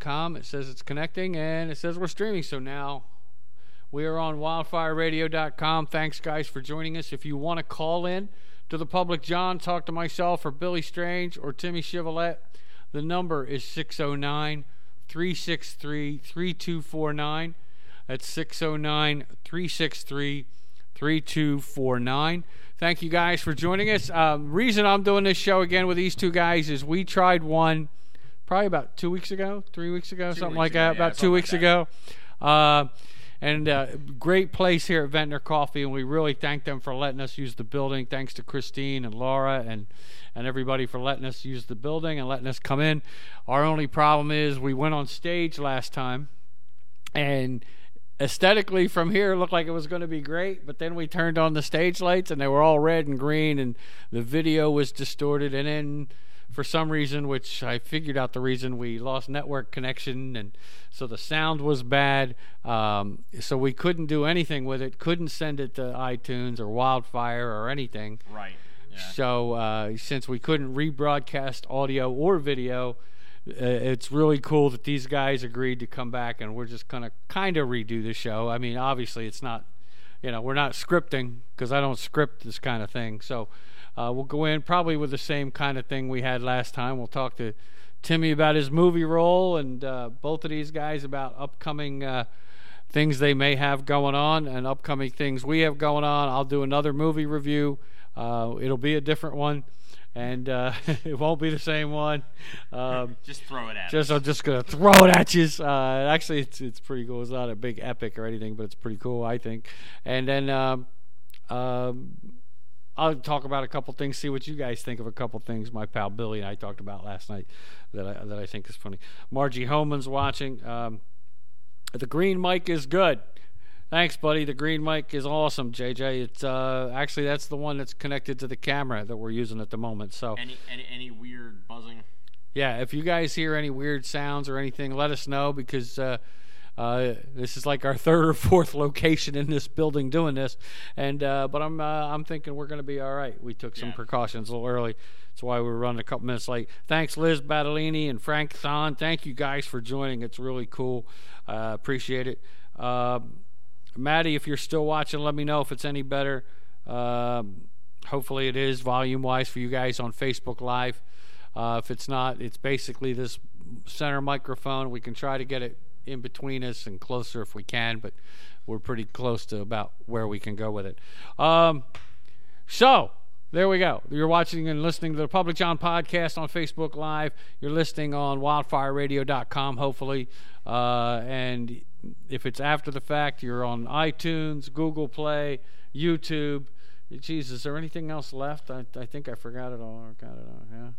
It says it's connecting and it says we're streaming. So now we are on wildfireradio.com. Thanks, guys, for joining us. If you want to call in to the public, John, talk to myself or Billy Strange or Timmy Chivalette, the number is 609 363 3249. That's 609 363 3249. Thank you guys for joining us. Um, reason I'm doing this show again with these two guys is we tried one probably about two weeks ago, three weeks ago, Two something weeks like ago, that. yeah, about two something like weeks ago. Uh, and uh, great place here at Ventnor Coffee, and we really thank them for letting us use the building. Thanks to Christine and Laura and and everybody for letting us use the building and letting us come in. Our only problem is we went on stage last time, and aesthetically from here it looked like it was going to be great but then we turned on the stage lights and they were all red and green and the video was distorted and then for some reason which i figured out the reason we lost network connection and so the sound was bad um, so we couldn't do anything with it couldn't send it to itunes or wildfire or anything Right. Yeah. so uh, since we couldn't rebroadcast audio or video, uh, it's really cool that these guys agreed to come back, and we're just gonna kind of redo the show. I mean, obviously, it's not, you know, we're not scripting because I don't script this kind of thing. So uh, we'll go in probably with the same kind of thing we had last time. We'll talk to Timmy about his movie role, and uh, both of these guys about upcoming. Uh, things they may have going on and upcoming things we have going on. I'll do another movie review. Uh, it'll be a different one, and uh, it won't be the same one. Um, Just throw it at just us. I'm just gonna throw it at you. Uh, actually, it's it's pretty cool. It's not a big epic or anything, but it's pretty cool, I think. And then um, um, I'll talk about a couple things. See what you guys think of a couple things. My pal Billy and I talked about last night that I that I think is funny. Margie Homan's watching. Um, the green mic is good. Thanks, buddy. The green mic is awesome, JJ. It's uh, actually that's the one that's connected to the camera that we're using at the moment. So Any any any weird buzzing? yeah, if you guys hear any weird sounds or anything, let us know because uh, uh, this is like our third or fourth location in this building doing this. And uh, but I'm uh, I'm thinking we're going to be all right. We took some Yeah. precautions a little early. That's why we were running a couple minutes late. Thanks, Liz Battellini and Frank Thon. Thank you guys for joining. It's really cool. Uh, appreciate it. Um Maddie, if you're still watching, let me know if it's any better. Um, hopefully, it is volume wise for you guys on Facebook Live. Uh, if it's not, it's basically this center microphone. We can try to get it in between us and closer if we can, but we're pretty close to about where we can go with it. Um, so there we go. You're watching and listening to the Public John podcast on Facebook Live. You're listening on wildfireradio.com, hopefully. Uh, and if it's after the fact, you're on iTunes, Google Play, YouTube. Jesus, is there anything else left? I, I think I forgot it all. I got it all. Yeah.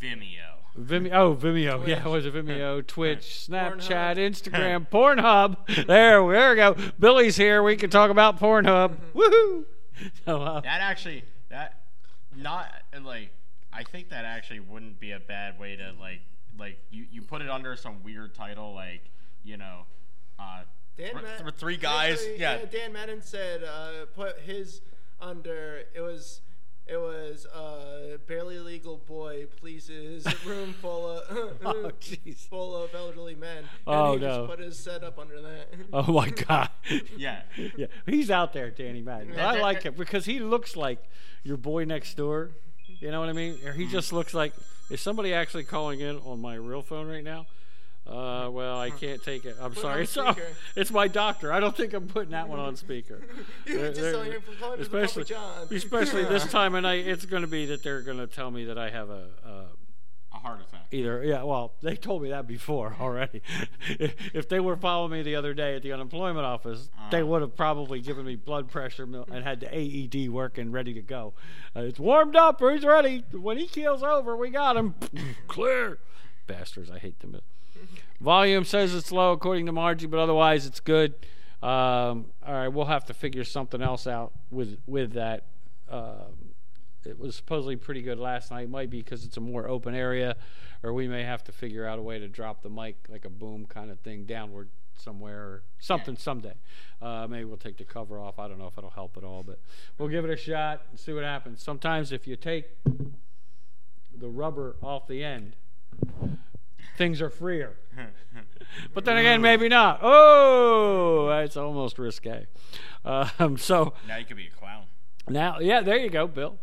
Vimeo. Vimeo, oh Vimeo, yeah, was it Vimeo, Twitch, Snapchat, Instagram, Pornhub. There, there we go. Billy's here. We can talk about Pornhub. Woohoo! So, uh, That actually that not like I think that actually wouldn't be a bad way to like like you you put it under some weird title like you know uh Dan th- Mad- three guys Actually, yeah Dan Madden said uh, put his under. It was it was uh, barely legal boy pleases room full of Oh, full of elderly men. And Oh, he no. just put his setup under that. oh my God. yeah yeah, he's out there, Danny Madden. I like him because he looks like your boy next door. You know what I mean? Or he just looks like. Is somebody actually calling in on my real phone right now? Uh, well, I can't take it. I'm Put sorry. on It's, oh, it's my doctor. I don't think I'm putting that one on speaker. You They're- they're- saw him calling to the especially, Papa John. especially this time of night, it's going to be that they're going to tell me that I have a. Uh, a heart attack Either, yeah, well, they told me that before already. if they were following me the other day at the unemployment office, they Uh. would have probably given me blood pressure and had the AED working ready to go. Uh, it's warmed up, he's ready. When he keels over, we got him. Clear. Bastards, I hate them. Volume says it's low according to Margie, but otherwise it's good. Um, all right, we'll have to figure something else out with with that. Um, it was supposedly pretty good last night. Might be because it's a more open area, or we may have to figure out a way to drop the mic like a boom kind of thing downward somewhere or something someday. Uh, maybe we'll take the cover off. I don't know if it'll help at all, but we'll give it a shot and see what happens. Sometimes if you take the rubber off the end, things are freer. but then again, maybe not. Oh, that's almost risque. Um, so Now you could be a clown. now, yeah, there you go, Bill.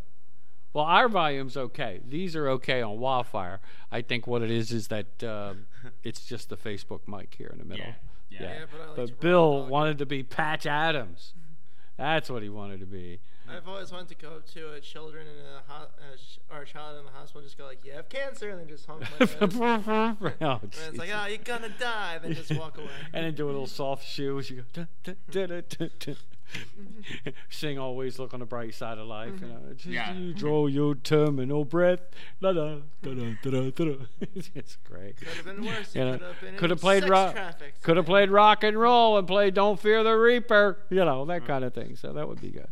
Well, our volume's okay. These are okay on Wildfire. I think what it is is that um, it's just the Facebook mic here in the middle. Yeah, yeah. Yeah, but like But Bill wanted to be Patch Adams. That's what he wanted to be. I've always wanted to go up to a children in a ho- a sh- or a child in the hospital, just go like, "You have cancer," and then just honk my head. oh, and it's like, "Oh, you're gonna die," then just walk away. and then do a little soft shoes. You go, dun, dun, dun. sing always look on the bright side of life. You know, just Yeah. you draw your terminal breath. La da da da da da da. It's great. Could have been worse. You You know, could have been could have played rock. Could have played rock and roll and played "Don't Fear the Reaper." You know that kind of thing. So that would be good.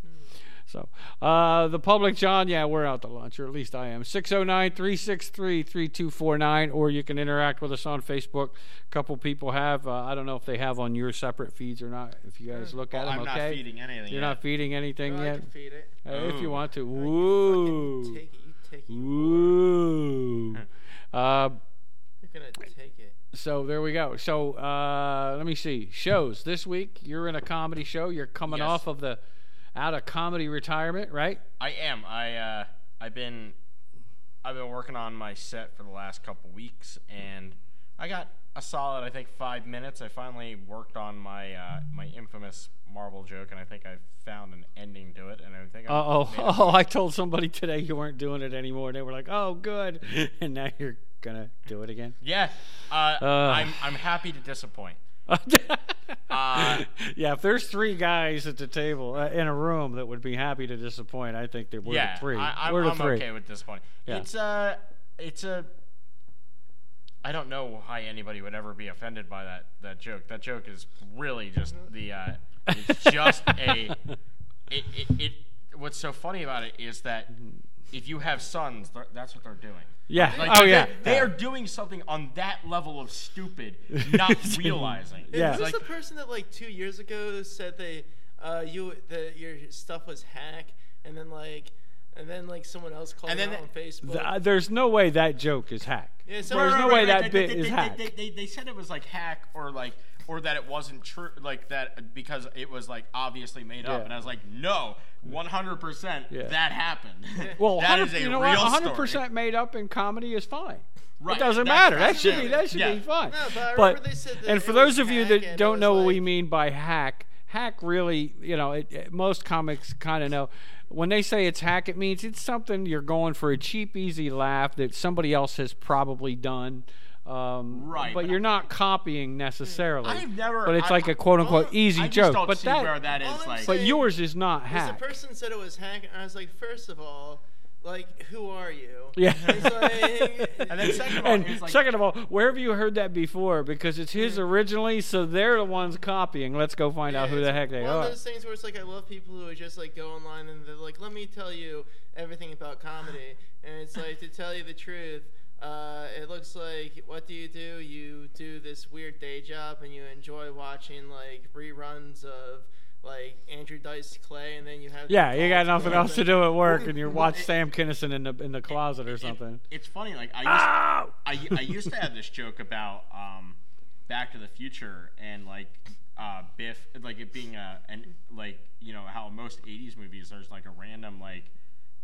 So, uh, the public, John, yeah, we're out to lunch, or at least I am. 609 363 3249, or you can interact with us on Facebook. A couple people have. Uh, I don't know if they have on your separate feeds or not. If you guys look at Well, them, I'm okay? not feeding anything. You're yet. not feeding anything I yet? can feed it. Uh, if you want to. Oh, you Woo. Take it. You take it. Woo. uh, You're gonna take it. so there we go. So uh, let me see. Shows this week. You're in a comedy show. You're coming Yes. off of the out of comedy retirement, right? I am. I uh, I've been I've been working on my set for the last couple weeks, and I got a solid, I think, five minutes. I finally worked on my uh, my infamous Marvel joke, and I think I found an ending to it. And I think Uh oh. Oh, I told somebody today you weren't doing it anymore. They were like, "Oh, good," and now you're gonna do it again. yeah, uh, Uh. I'm I'm happy to disappoint. Uh, yeah, if there's three guys at the table uh, in a room that would be happy to disappoint, I think that we're yeah, the three. I, I'm, we're the I'm three. okay with disappointing. Yeah. It's a it's a. I don't know why anybody would ever be offended by that that joke. That joke is really just the. Uh, it's just a. It, it, it what's so funny about it is that if you have sons, they're- that's what they're doing. Yeah. Like, oh they- yeah. They Yeah. are doing something on that level of stupid, not realizing. Yeah. Is this Like, the person that like two years ago said they, uh, you that your stuff was hack, and then like, and then like someone else called And then out on Facebook. Th- uh, there's no way that joke is hack. Yeah, so- There's Right, no right, way right, that right. bit they, is they, hack. They, they, they said it was like hack or like or that it wasn't true, like that because it was like obviously made up. Yeah. And I was like, no, 100% Yeah. that happened. Well, that 100, is a you know real what? 100% made up in comedy is fine. Right, It doesn't that's- matter. That should be that should yeah. be fine. No, but but remember they said that and for those of you that don't was know what we mean by hack, hack really, you know, it, it- most comics kind of know. When they say it's hack, it means it's something you're going for a cheap, easy laugh that somebody else has probably done. Um, Right, but but you're not copying necessarily. I've never. But it's I- like a quote unquote easy I just joke. don't but see that, where that All is I'm like. but yours is not Because hack. the person said it was hack, and I was like, first of all, like, who are you? Yeah. And, like- And then second of all, and like- second of all, where have you heard that before? Because it's his originally, so they're the ones copying. Let's go find out who the heck they one are. of those things where it's like I love people who just like go online and they're like, "Let me tell you everything about comedy," and it's like to tell you the truth. Uh, it looks like what do you do? You do this weird day job and you enjoy watching like reruns of like Andrew Dice Clay, and then you have Yeah, you got nothing else to do at work, and you watch it- Sam Kinison in the in the closet or it- something. it's funny. Like I used, Oh! I, I used to have this joke about um, Back to the Future and like uh, Biff, like it being a and like you know how most '80s movies there's like a random like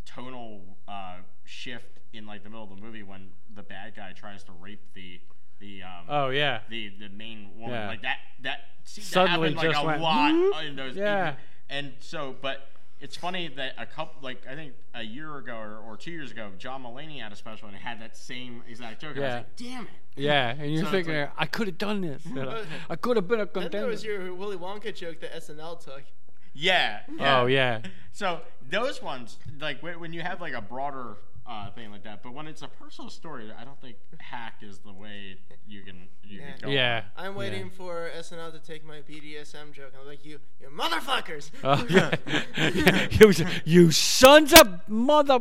tonal uh, shift in like the middle of the movie when the bad guy tries to rape the the um, Oh yeah, the the main woman Yeah. like that that seemed Suddenly to happen like just a went, lot whoop. in those Yeah. 80s. and so but it's funny that a couple like I think a year ago or, or two years ago John Mulaney had a special and it had that same exact joke. And I Yeah. was like, damn it. yeah, and you're So thinking, like- I could have done this. you know. I could have been a Then contender. there was your Willy Wonka joke that SNL took. Yeah, Oh yeah, So those ones, like when when you have like a broader uh, thing like that, but when it's a personal story, I don't think hack is the way you can you Yeah. can go. yeah. I'm waiting for SNL to take my BDSM joke. I'm like, you, you motherfuckers! Oh, yeah. you, you sons of mother.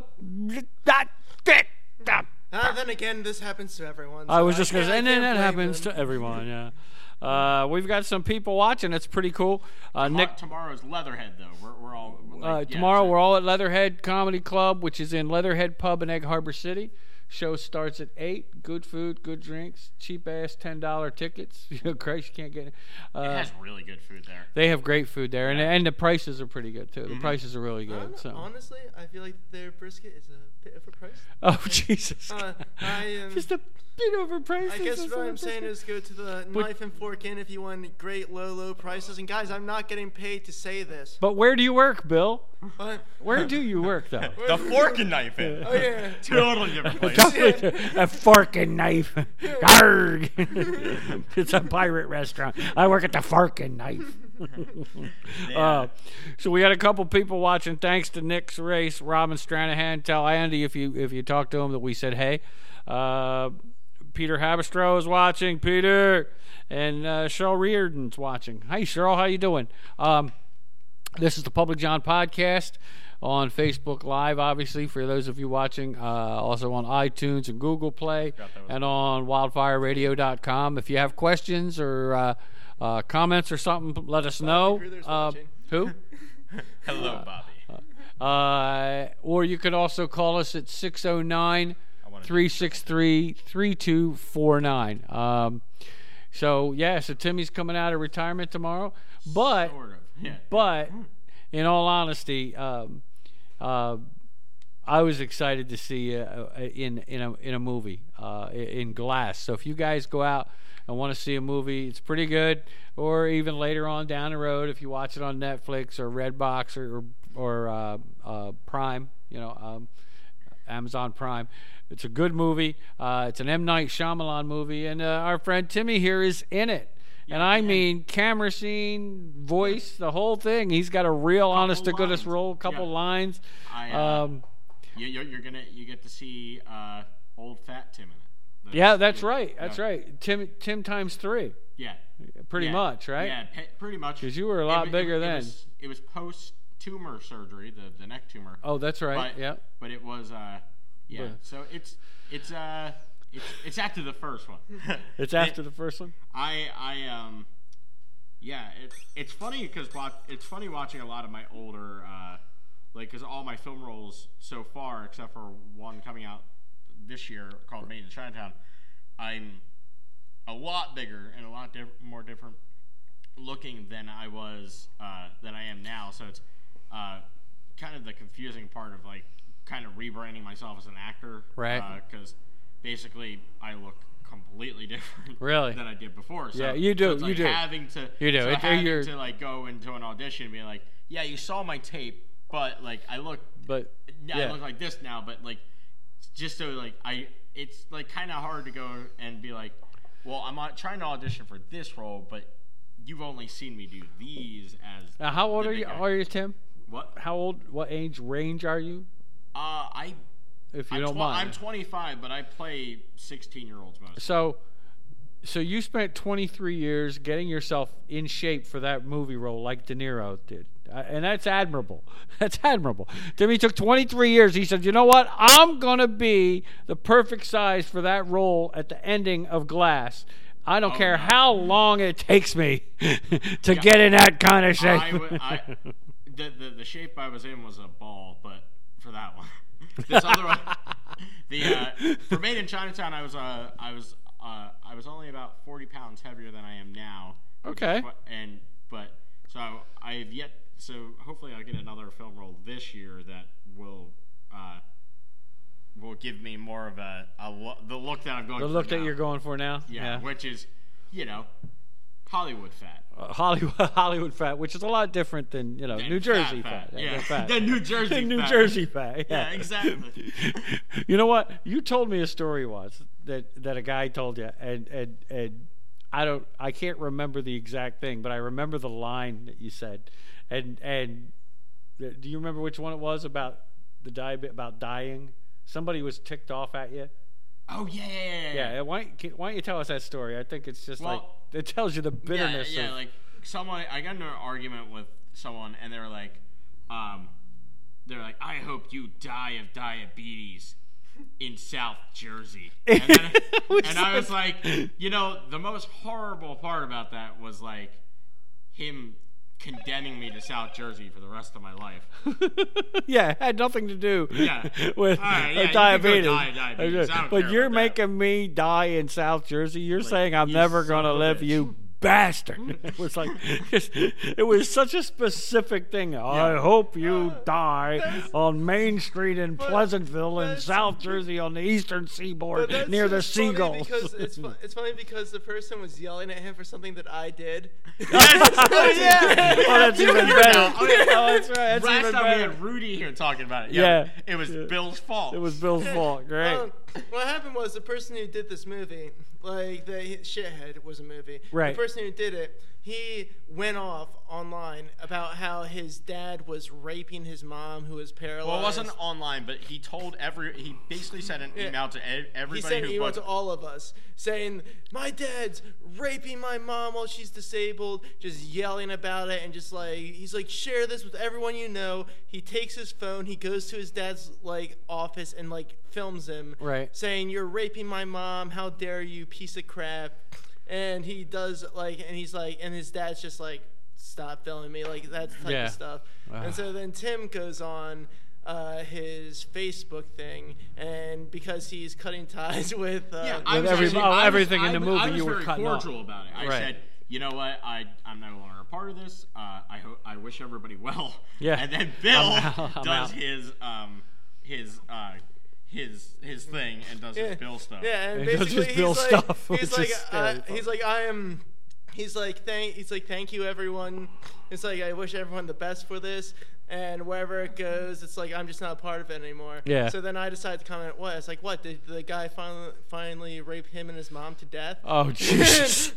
That, that, that. Ah, then again, this happens to everyone. I was just gonna say, and then can't that happens them. to everyone. Yeah. Uh, we've got some people watching. It's pretty cool. Uh, Tomor- Nick, tomorrow's Leatherhead though. We're, we're all like, uh, yeah, tomorrow so- we're all at Leatherhead Comedy Club, which is in Leatherhead Pub in Egg Harbor City. Show starts at eight. Good food, good drinks, cheap ass ten dollar tickets. You know, Christ, you can't get it. it Uh, has really good food there. they have great food there, and and the prices are pretty good too. The Mhm. prices are really good. So, Honestly, I feel like their brisket is a bit overpriced. oh Jesus, Uh, I um, just a bit overpriced. I guess what I'm saying is go to the But- knife and fork in if you want great low, low prices. And guys, I'm not getting paid to say this. But where do you work, Bill? But Where do you work though? the fork and knife in. oh yeah, totally different place. a fork and knife. Arrgh. it's a pirate restaurant. I work at the fork and knife. uh, so we had a couple people watching. Thanks to Nick's race, Robin Stranahan. Tell Andy if you if you talk to him that we said hey. Uh, Peter Habistro is watching. Peter and uh, Cheryl Reardon's watching. Hey Cheryl, how you doing? Um, this is the Public John podcast on Facebook Live, obviously, for those of you watching. Uh, also on iTunes and Google Play and on wildfireradio.com. If you have questions or uh, uh, comments or something, let us know. Uh, who? Hello, Bobby. Uh, or you could also call us at 609 wanna do 363 3249. Um, So, yeah, so Timmy's coming out of retirement tomorrow. But. Sort of. Yeah. But in all honesty, um, uh, I was excited to see uh, uh, in in a in a movie uh, in Glass. So if you guys go out and want to see a movie, it's pretty good. Or even later on down the road, if you watch it on Netflix or Redbox or or uh, uh, Prime, you know, um, Amazon Prime. It's a good movie. Uh, it's an M Night Shyamalan movie, and uh, our friend Timmy here is in it. And I mean, camera scene, voice, the whole thing. He's got a real, honest to goodness role, couple Yeah. lines. I, uh, Um, you, you're, you're gonna you get to see uh, old fat Tim in it. Yeah, that's yeah, right. That's yeah. right. Tim, Tim times three, Yeah. pretty Yeah. much, right? Yeah, pe- pretty much. 'Cause you were a lot it bigger it then. Was, it was post tumor surgery, the the neck tumor. Oh, that's right. But, yeah. But it was uh, yeah. But- So it's it's uh it's it's after the first one. It's It- after the first one. I I um yeah it's it's funny because it's funny watching a lot of my older uh like because all my film roles so far except for one coming out this year called Made in Chinatown I'm a lot bigger and a lot diff- more different looking than I was uh, than I am now so it's uh, kind of the confusing part of like kind of rebranding myself as an actor Right. because basically I look completely different Really? than I did before. So, Yeah, you do, so it's you like do. Having to, You do. So It- having you're- to like go into an audition and be like, yeah, you saw my tape, but like I look, But yeah. I look like this now, but like just so like I, it's like kind of hard to go and be like, well, I'm not trying to audition for this role, but you've only seen me do these as. now, how old are you? guy." Are you Tim? What? How old? What age range are you? Uh, I. If you I'm, don't tw- mind. I'm 25, but I play 16 year olds most. So, so you spent 23 years getting yourself in shape for that movie role, like De Niro did, uh, and that's admirable. That's admirable. Timmy took 23 years. He said, "You know what? I'm gonna be the perfect size for that role at the ending of Glass." I don't Oh, care no. how long it takes me to get in that kind of shape. I, would- I, the, the the shape I was in was a ball, but for that one, this other one, the uh, for Made in Chinatown, I was uh, I was uh, I was only about forty pounds heavier than I am now. Okay. and but so I've yet so hopefully I'll get another film role this year that will. Uh, will give me more of a, a lo- the look that I'm going the for look that you're going for now. yeah, which is you know Hollywood fat Uh, Hollywood, Hollywood fat, which is a lot different than you know Than New Jersey fat fat. fat. Yeah. fat. Than New Jersey Than New fat. Jersey fat. Yeah, Yeah, exactly. you know what? You told me a story once that that a guy told you, and and and I don't, I can't remember the exact thing, but I remember the line that you said, and and do you remember which one it was about the die about dying? Somebody was ticked off at you. Oh yeah, yeah, yeah. Yeah, why, don't- why don't you tell us that story? I think it's just like it tells you the bitterness. Yeah, yeah. of, Like someone, I got into an argument with someone, and they were like, um, they're like, I hope you die of diabetes in South Jersey. And, then, and I was like, you know, the most horrible part about that was like him condemning me to South Jersey for the rest of my life. yeah, it had nothing to do Yeah. with right, yeah, you diabetes. die diabetes. But you're about that. making me die in South Jersey. You're Like, saying I'm you never going to live, you bastard. it was like it was such a specific thing. I hope you die on Main Street in Pleasantville in South Jersey on the eastern seaboard near the just funny seagulls. Because it's, fu- it's funny because the person was yelling at him for something that I did. oh, that's even better. now. Oh, that's right. That's Last even time we better. had Rudy here talking about it. Yeah. It was Yeah. Bill's fault. It was Bill's fault. Great. Um, what happened was the person who did this movie, like the shithead was a movie. Right. The person who did it, he went off online about how his dad was raping his mom, who was paralyzed. well, it wasn't online, but he told every. He basically sent an Yeah. email to e- He everybody sent an who email bought- to all of us saying, "My dad's raping my mom while she's disabled," just yelling about it, and just like he's like, "Share this with everyone you know." He takes his phone, he goes to his dad's like office and like films him, Right. saying, "You're raping my mom! How dare you, piece of crap!" And he does like, and he's like, and his dad's just like, "Stop filming me!" Like that type Yeah. of stuff. And so then Tim goes on uh, his Facebook thing, and because he's cutting ties with, uh, Yeah, With was every- actually- oh, I was- everything in I the was- movie I was you were very cutting off. cordial about it. I Right. said, you know what, I I'm no longer a part of this. Uh, I hope I wish everybody well. Yeah. And then Bill I'm out, I'm does out. his um his uh his his thing and does yeah, his Bill stuff. Yeah, and He does basically his Bill he's like, stuff, he's like, uh, he's like, I am. He's like, thank. He's like, thank you, everyone. It's like, I wish everyone the best for this. And wherever it goes, it's like I'm just not a part of it anymore. Yeah. So then I decided to comment. What? It's like, what? Did the guy finally finally rape him and his mom to death? Oh Jesus.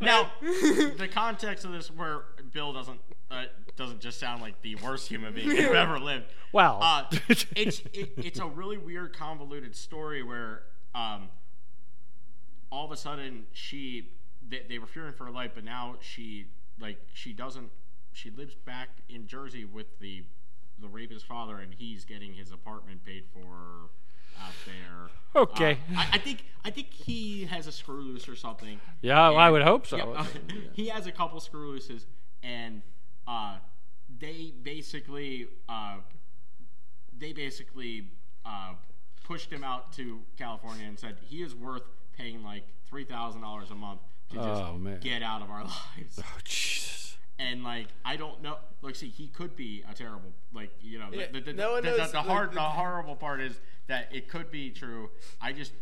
Now, the context of this, where Bill doesn't uh, doesn't just sound like the worst human being who ever lived. Wow. Uh, it's it, it's a really weird, convoluted story where um, all of a sudden she they, they were fearing for her life, but now she like she doesn't she lives back in Jersey with the the rapist father, and he's getting his apartment paid for out there. Okay. Uh, I, I think I think he has a screw loose or something. Yeah, I would hope so. Yeah, he has a couple screw looses, and uh, they basically uh, they basically uh, pushed him out to California and said he is worth paying like three thousand dollars a month to just Oh, man. get out of our lives. Oh Jesus. And like I don't know, like see, he could be a terrible, like you know, the, Yeah, the, the, no one the, the, knows, the like, hard, the- the horrible part is that it could be true. I just,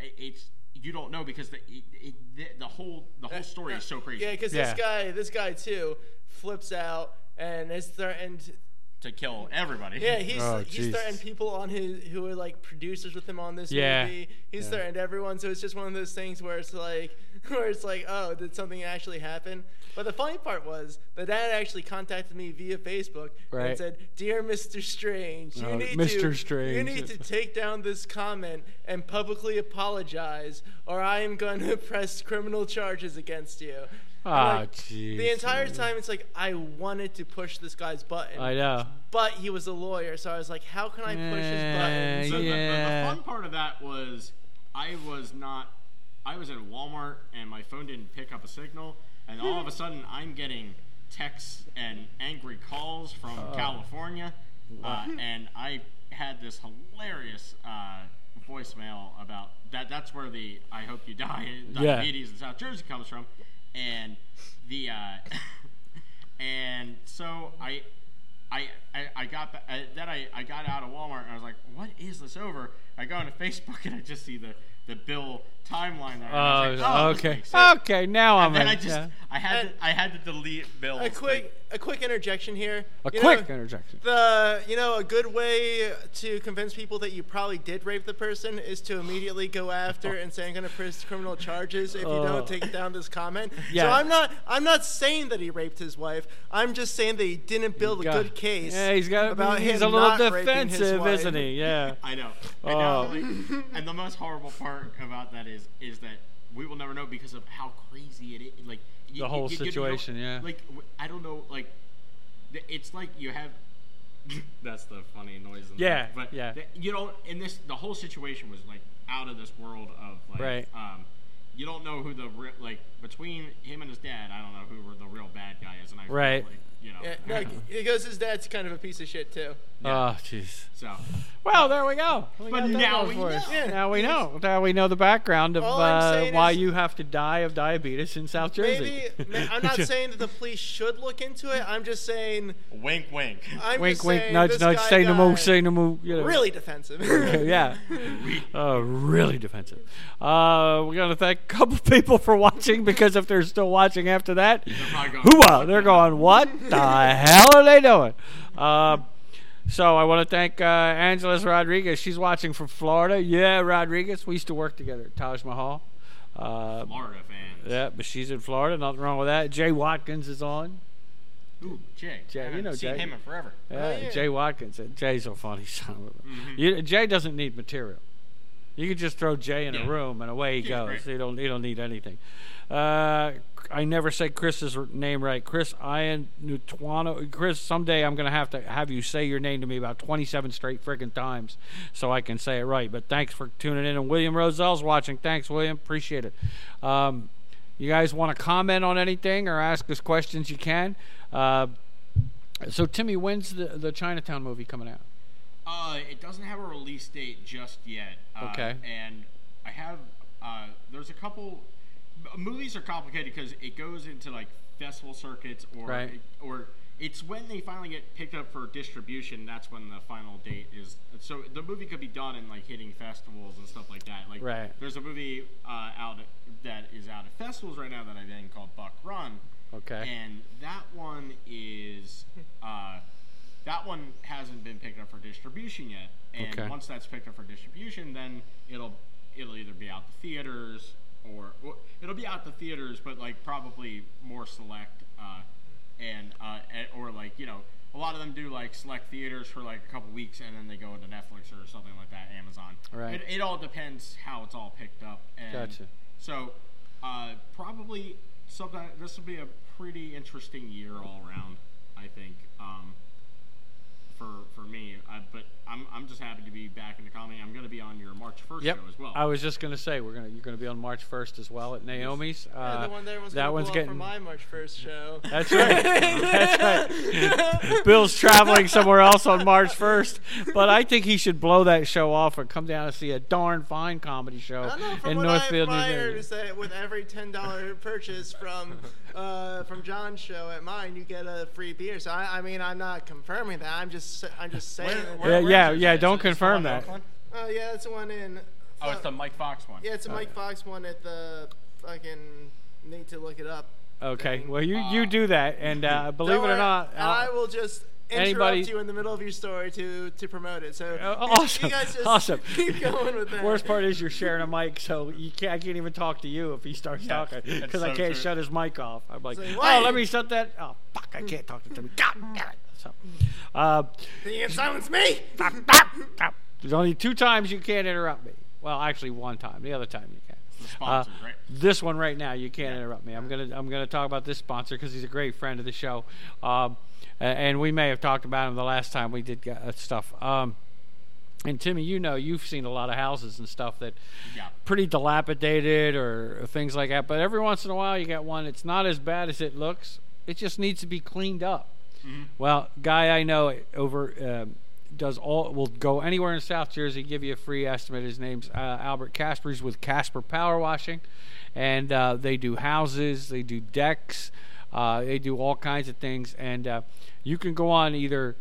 it, it's you don't know because the it, it, the, the whole the whole story is so uh, uh, crazy. Yeah, because Yeah. this guy, this guy too, flips out and is threatened. To kill everybody. Yeah, he's Oh, he's Jesus. threatened people on his who are like producers with him on this Yeah. movie. He's Yeah. threatened everyone, so it's just one of those things where it's like where it's like, oh, did something actually happen? But the funny part was the dad actually contacted me via Facebook Right. and said, "Dear Mr. Strange, you Oh, need Mr. to you need to take down this comment and publicly apologize, or I am going to press criminal charges against you." And, Ah, like, jeez. The entire time, it's like I wanted to push this guy's button I know. but he was a lawyer, so I was like, how can I push his button? buttons? So the- the, the, fun part of that was I was not. I was at Walmart and my phone didn't pick up a signal, and all of a sudden I'm getting texts and angry calls from California, uh, and I had this hilarious uh, voicemail about that. That's where the "I hope you die" Yeah. diabetes in South Jersey comes from, and the uh, and so I I, I, I got I, then I, I got out of Walmart and I was like, what is this over? I go into Facebook and I just see the, the bill timeline there. and I Oh, was like, oh, oh. okay. Okay, now I'm And then in. I just yeah. I had to, I had to delete Bill. a quick, a quick interjection here. A You quick know, interjection. The, you know, a good way to convince people that you probably did rape the person is to immediately go after and say I'm going to press criminal charges if you Oh. don't take down this comment. Yeah. So I'm not, I'm not saying that he raped his wife. I'm just saying that he didn't build a Got- good case. Yeah, he's got. about He's him a little not raping his defensive, isn't he? Yeah. I know. And, Oh. and the most horrible part about that is is that we will never know because of how crazy it is. Like you, The whole you- you- don't- situation, yeah. Like I don't know. Like it's like you have. That's the funny noise. In Yeah, there. But yeah. you know, in this, the whole situation was like out of this world of like. Right. Um, you don't know who the re- like between him and his dad. I don't know who were the real bad guy is, and I Right. Like, you know. Yeah, no, because his dad's kind of a piece of shit too. Oh, jeez. so Well, there we go. We But now we know. Yeah. Now we know. Now we know the background of uh, why is- you have to die of diabetes in South Jersey. Maybe I'm not saying that the police should look into it. I'm just saying. wink, wink. I'm wink, just wink, saying nudge, nudge. Say no more. Say no more. You know. Really defensive. yeah. Uh, really defensive. Uh, we're gonna thank a couple people for watching because if they're still watching after that, probably going, hooah! They're going, what the hell are they doing? Uh, so I want to thank uh, Angeles Rodriguez. She's watching from Florida. Yeah, Rodriguez. We used to work together at Taj Mahal. Uh, Florida fans. yeah, but she's in Florida. Nothing wrong with that. Jay Watkins is on. Ooh, Jay. Jay, I you know seen Jay. him in forever. Yeah, yeah. Jay Watkins. Jay's a funny son of a. You, Jay doesn't need material. You can just throw Jay in a room and away he goes. He don't. He don't need anything. Uh, I never say Chris's name right. Chris Ian Nutuano. Chris, someday I'm gonna have to have you say your name to me about 27 straight freaking times so I can say it right. But thanks for tuning in. And William Roselle's watching. Thanks, William. Appreciate it. Um, you guys want to comment on anything or ask us questions? You can. Uh, so Timmy, when's the the Chinatown movie coming out? Uh, it doesn't have a release date just yet. Uh, Okay. And I have uh, there's a couple movies are complicated because it goes into like festival circuits or Right. it, or it's when they finally get picked up for distribution. That's when the final date is. So the movie could be done in like hitting festivals and stuff like that. Like Right. there's a movie uh, out that is out at festivals right now that I think called Buck Run. Okay. And that one is uh, that one hasn't been picked up for distribution yet. And Okay. once that's picked up for distribution, then it'll it'll either be out the theaters or well, it'll be out the theaters, but like probably more select uh, and uh, or like you know a lot of them do like select theaters for like a couple weeks and then they go into Netflix or something like that, Amazon. Right. It, it all depends how it's all picked up. And Gotcha. So uh, probably something. This will be a pretty interesting year all around. I think. Um, for for me, uh, but I'm I'm just happy to be back in the comedy. I'm going to be on your March first Yep. show as well. I was just gonna say we're gonna you're gonna be on March 1st as well at Naomi's. Uh, Yeah, the one that everyone's that one's getting. for my March first show. That's right. That's right. Bill's traveling somewhere else on March 1st, but I think he should blow that show off and come down and see a darn fine comedy show I know. From in what Northfield, I, New what I Jersey. that with every ten dollar purchase from uh, from John's show at mine, you get a free beer. So I, I mean, I'm not confirming that. I'm just I'm just saying. Where- that- where- Yeah, where yeah, is it? yeah, Is don't it the confirm one in that. Oaklyn? Oh yeah, it's the one in. Oh, it's the Mike Fox one. Yeah, it's a Uh, Mike Fox one at the fucking. Need to look it up. Okay, well you you do that, and uh, believe Don't it or worry, not, and I will just interrupt anybody- you in the middle of your story to to promote it. So Uh, you- awesome, you guys just awesome. keep going with that. Worst part is you're sharing a mic, so you can't. I can't even talk to you if he starts Yeah, talking that's because I so can't true. shut his mic off. I'm like, Say, oh, "Why?" let me shut that. Oh, fuck! I can't talk to him. God damn it! So, uh, Then you can silence me. stop, stop, stop. There's only two times you can't interrupt me. Well, actually, one time. The other time you can. The Uh, right? This one right now, you can't interrupt me. I'm gonna I'm gonna talk about this sponsor because he's a great friend of the show, um, and we may have talked about him the last time we did uh, stuff. Um, and Timmy, you know, you've seen a lot of houses and stuff that Yeah. pretty dilapidated or things like that. But every once in a while, you get one. It's not as bad as it looks. It just needs to be cleaned up. Well, guy I know over um, does all will go anywhere in South Jersey, give you a free estimate. His name's uh, Albert Casper. He's with Casper Power Washing, and uh, they do houses, they do decks, uh, they do all kinds of things. And uh, you can go on either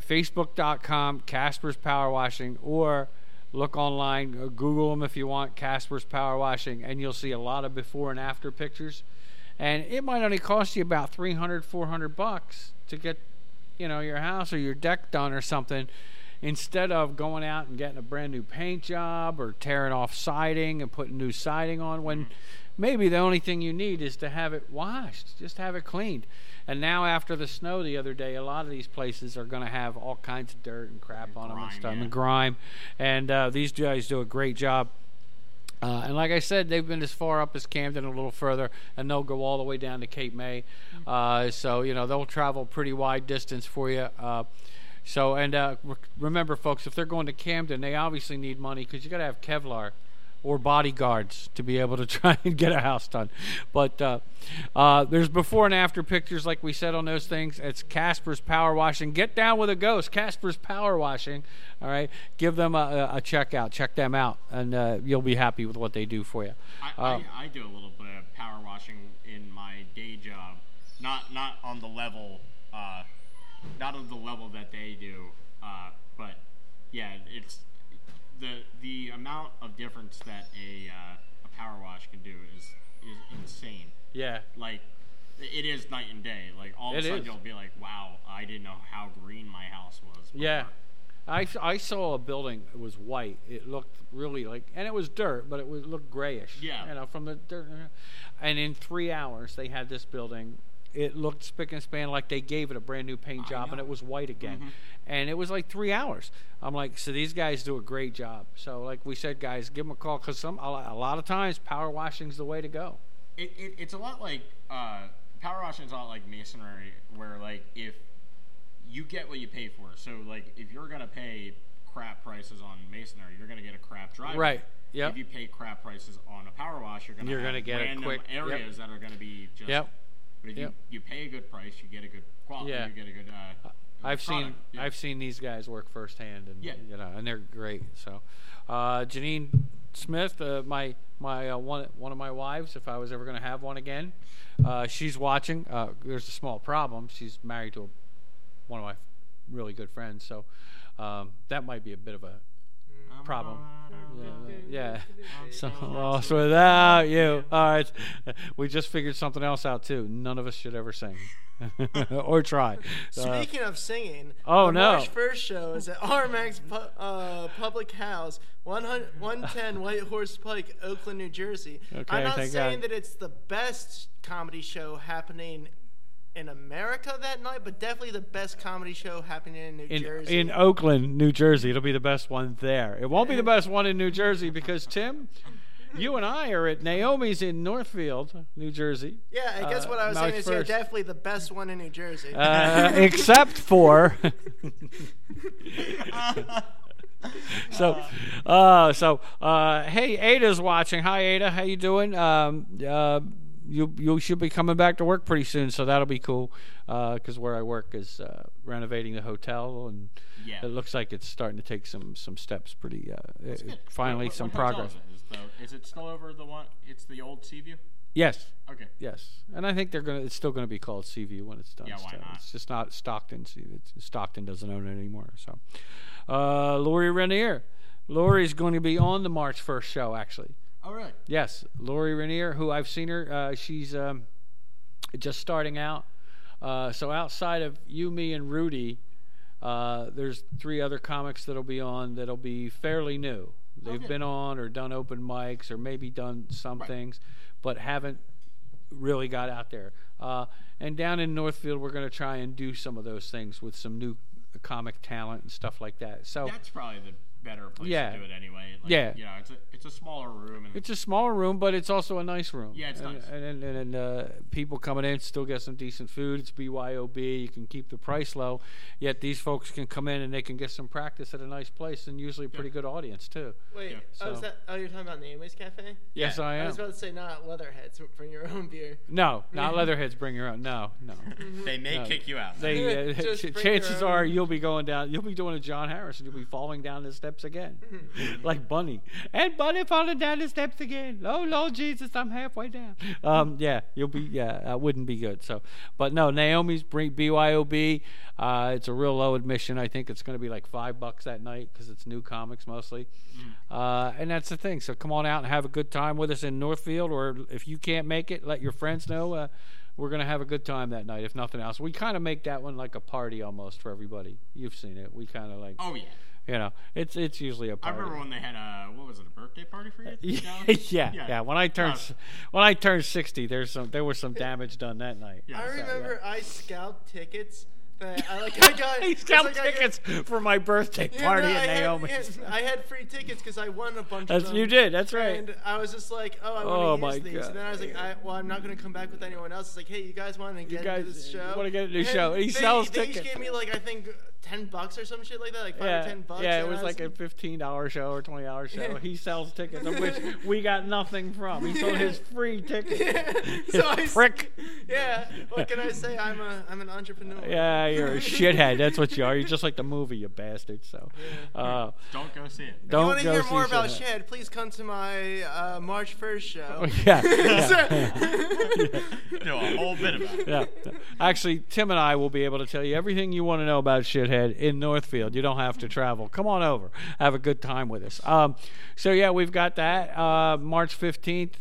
Facebook.com, Casper's Power Washing, or look online, uh, Google them if you want, Casper's Power Washing, and you'll see a lot of before and after pictures. And it might only cost you about 300, 400 bucks to get, you know, your house or your deck done or something, instead of going out and getting a brand new paint job or tearing off siding and putting new siding on. When maybe the only thing you need is to have it washed, just have it cleaned. And now after the snow the other day, a lot of these places are going to have all kinds of dirt and crap And on them and grime, stuff yeah. and grime. And uh, these guys do a great job. Uh, and like I said, they've been as far up as Camden, a little further, and they'll go all the way down to Cape May. Uh, so you know they'll travel pretty wide distance for you. Uh, so and uh, re- remember, folks, if they're going to Camden, they obviously need money because you got to have Kevlar or bodyguards to be able to try and get a house done. But uh, uh, there's before and after pictures, like we said on those things. It's Casper's Power Washing. Get down with a ghost. Casper's Power Washing. All right, give them a, a check out. Check them out, and uh, you'll be happy with what they do for you. I, Uh, I, I do a little bit of power washing in my day job, not not on the level, uh, not on the level that they do, uh, but yeah, it's the the amount of difference that a uh, a power wash can do is is insane. yeah. Like it is night and day. Like all of It a sudden is. you'll be like, wow, I didn't know how green my house was. Yeah. before." I, I saw a building. It was white. It looked really like, and it was dirt, but it was looked grayish. Yeah. You know, from the dirt. And in three hours, they had this building. It looked spick and span like they gave it a brand new paint job, and it was white again. And it was like three hours. I'm like, so these guys do a great job. So, like we said, guys, give them a call because some a lot of times power washing's the way to go. it, it, it's a lot like uh, power washing is a lot like masonry, where like if you get what you pay for. So like if you're gonna pay crap prices on masonry, you're gonna get a crap driveway. Right. Yep. If you pay crap prices on a power wash, you're gonna You're have gonna get a random quick- yep. areas that are gonna be just. Yep. But if Yep. you, you pay a good price, you get a good quality. Yeah. You get a good. Uh, I've seen. Yeah. I've seen these guys work firsthand, and Yeah. you know, and they're great. So, uh, Janine Smith, uh, my my uh, one one of my wives, if I was ever going to have one again, uh, she's watching. Uh, there's a small problem. She's married to a, one of my really good friends, so um, that might be a bit of a problem. Yeah. yeah. So lost without you. All right. We just figured something else out too. None of us should ever sing or try. Uh, Speaking of singing, Oh, no. March first show is at RMAX pu- uh, Public House, 100 110 White Horse Pike, Oaklyn, New Jersey. Okay, I'm not saying God. that it's the best comedy show happening in America that night, but definitely the best comedy show happening in New in, Jersey. in Oaklyn, New Jersey. It'll be the best one there. It won't be the best one in New Jersey because Tim, you and I are at Naomi's in Northfield, New Jersey. yeah, I guess uh, what I was March saying is you're definitely the best one in New Jersey. Uh, except for so uh, so uh, hey Ada's watching hi Ada how you doing um, uh, you you should be coming back to work pretty soon so that'll be cool because where I work is uh, renovating the hotel and Yeah. it looks like it's starting to take some some steps pretty uh, finally What- some what hotel progress Is, it? Is, the, is it still over the one? It's the old Seaview. yes Okay. Yes, and I think they're gonna. It's still gonna be called Seaview when it's done. Yeah, why not? It's just not Stockton. It's, Stockton doesn't own it anymore. So, uh, Lori Rainier. Lori's going to be on the March first show. Actually, All right. yes, Lori Rainier, who I've seen her. Uh, she's um, just starting out. Uh, so outside of you, me, and Rudy, uh, there's three other comics that'll be on that'll be fairly new. They've Okay. been on or done open mics or maybe done some Right. things, but haven't really got out there. Uh, and down in Northfield, we're going to try and do some of those things with some new comic talent and stuff like that. So That's probably the better place Yeah. to do it anyway. Like, Yeah. You know, it's a it's a smaller room and it's a smaller room, but it's also a nice room. Yeah, it's and, nice. And, and, and uh, people coming in still get some decent food. It's BYOB. You can keep the price low. Yet these folks can come in and they can get some practice at a nice place and usually a pretty good audience too. Wait, Yeah. oh, is that, oh, you're talking about Naomi's Cafe? Yes, Yeah, I I was about to say not Leatherheads, but bring your own beer. No, not Leatherheads. Bring your own. No, no. they may No. kick you out. They, uh, ch- chances are you'll be going down. You'll be doing a John Harris and You'll be falling down the steps again, like Bunny. And Bunny falling down the steps again. Oh Lord Jesus, I'm halfway down. Um, yeah, you'll be. Yeah, that wouldn't be good. So, but no, Naomi's bring BYOB. Uh, it's a real low admission. I think it's going to be like five bucks that night because it's new comics mostly. Uh, and that's the thing. So come on out and have a good time with us in Northfield, or if you can't make it, let your friends know. Uh, we're gonna have a good time that night, if nothing else. We kind of make that one like a party almost for everybody. You've seen it. We kind of like, Oh yeah. You know, it's it's usually a I party. I remember when they had a what was it a birthday party for you? yeah, down? yeah, yeah. When I turned Uh, when I turned sixty, there's some there was some damage done that night. Yeah. I so, remember I scout tickets I like. I got. Got like I got- tickets for my birthday Yeah, party no, at I had, I had free tickets because I won a bunch That's of them. you did. That's right. And I was just like, oh, I want Oh, to my use these. God. And then I was like, I, well, I'm not going to come back with anyone else. It's like, hey, you guys want to get guys into this show? wanna get into the And show. He they, sells they tickets. each gave me like I think ten bucks or some shit like that, like five yeah, or ten bucks. yeah, it was like a fifteen dollar show or twenty dollar show. Yeah. He sells tickets, of which we got nothing from. He sold his free tickets. so I, prick. Yeah, what can I say? I'm a I'm an entrepreneur. Yeah, you're a shithead. That's what you are. You're just like the movie, you bastard. So, uh, Don't go see it. If you don't want to hear more about Shithead. Shed, please come to my uh, March 1st show. Yeah, yeah. No, a whole bit about it. yeah. Actually, Tim and I will be able to tell you everything you want to know about Shithead in Northfield. You don't have to travel. Come on over. Have a good time with us. Um, so, yeah, we've got that. Uh, March 15th,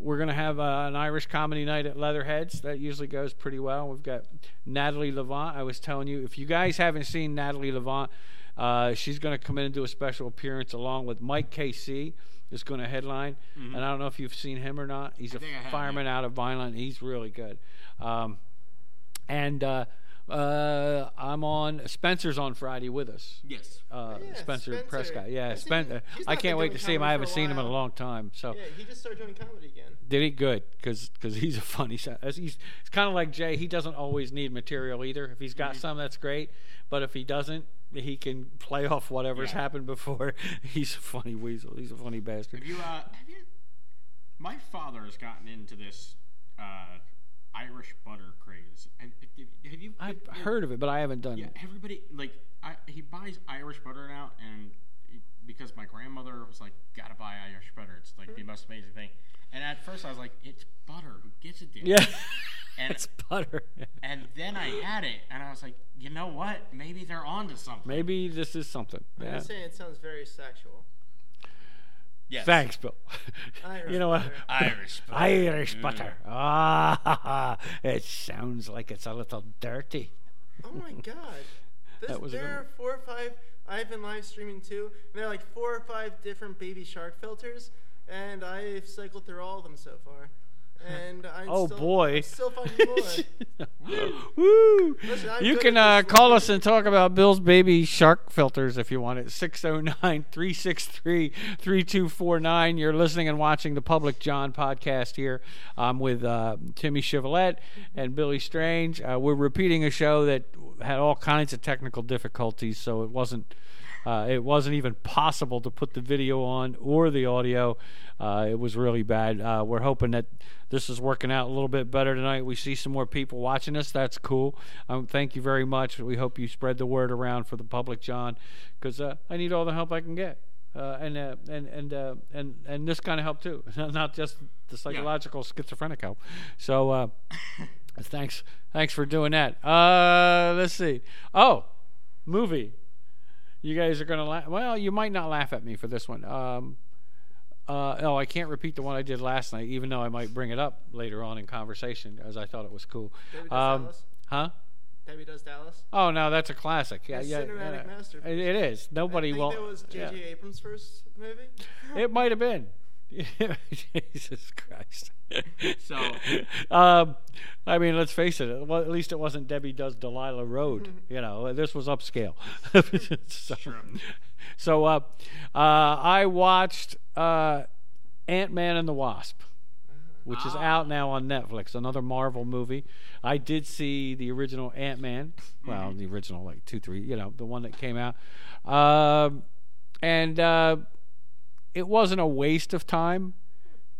we're going to have uh, an Irish comedy night at Leatherheads. That usually goes pretty well. We've got Natalie Levant. I was telling you, if you guys haven't seen Natalie Levant, uh, she's going to come in and do a special appearance along with Mike KC. Is going to headline, and I don't know if you've seen him or not. He's a I have, fireman yeah. out of Vineland. He's really good. Um, and uh, I'm on. Spencer's on Friday with us. Yes. Uh, Yeah, Spencer, Spencer. Prescott. Yeah, I've seen- Spencer. I can't wait to see him. I haven't seen him in a long time. So Yeah, he just started doing comedy again. did he good? Because he's a funny. s- as He's it's kind of like Jay. He doesn't always need material either. If he's Mm-hmm. got some, that's great. But if he doesn't, he can play off whatever's Yeah. happened before. He's a funny weasel. He's a funny bastard. Have you? Uh, have you? My father has gotten into this uh, Irish butter craze. Have, have- have you? I've have- heard of it, but I haven't done Yeah, it. everybody like I, he buys Irish butter now, and it- because my grandmother was like, "Gotta buy Irish butter. It's like the mm-hmm. most amazing thing." And at first, I was like, "It's butter. Who gets it?" There? Yeah, And it's butter. and then I had it, and I was like, "You know what? Maybe they're onto something." Maybe this is something. I'm Yeah. just saying it sounds very sexual. Yes. Thanks, Bill. Irish you know what? butter. Irish butter. Irish Mm. butter. Ah, it sounds like it's a little dirty. Oh my god. This, That was there are four or five. I've been live streaming too. And there are like four or five different baby shark filters, and I've cycled through all of them so far. And I'm Oh still, boy. I'm still finding more. Woo! Listen, you can uh, call us and talk about Bill's baby shark filters if you want it. 609 363 3249. You're listening and watching the Public John podcast here. I'm with uh, Timmy Chivalette and Billy Strange. Uh, we're repeating a show that had all kinds of technical difficulties, so it wasn't. Uh, it wasn't even possible to put the video on or the audio. Uh, it was really bad. Uh, we're hoping that this is working out a little bit better tonight. We see some more people watching us. That's cool. Um, thank you very much. We hope you spread the word around for the public, John, because uh, I need all the help I can get. Uh, and uh, and and uh, and and this kind of help too, not just the psychological schizophrenic help. So uh, thanks, thanks for doing that. Uh, let's see. Oh, movie. You guys are gonna laugh. Well, you might not laugh at me for this one. Um, uh, no, I can't repeat the one I did last night, even though I might bring it up later on in conversation, as I thought it was cool. Debbie Does Um, Dallas. huh? Debbie Does Dallas. Oh no, that's a classic. Yeah, A yeah, cinematic yeah. masterpiece. It, it is. Nobody I think will. that was J.J. yeah. Abrams' first movie. It might have been. Jesus Christ. So- um, I mean, let's face it. Well, at least it wasn't Debbie Does Delilah Road. You know, this was upscale. so, so uh, uh, I watched uh, Ant Man and the Wasp, which is out now on Netflix. Another Marvel movie. I did see the original Ant Man. Well, the original, like two, three. You know, the one that came out. Um, and uh, it wasn't a waste of time,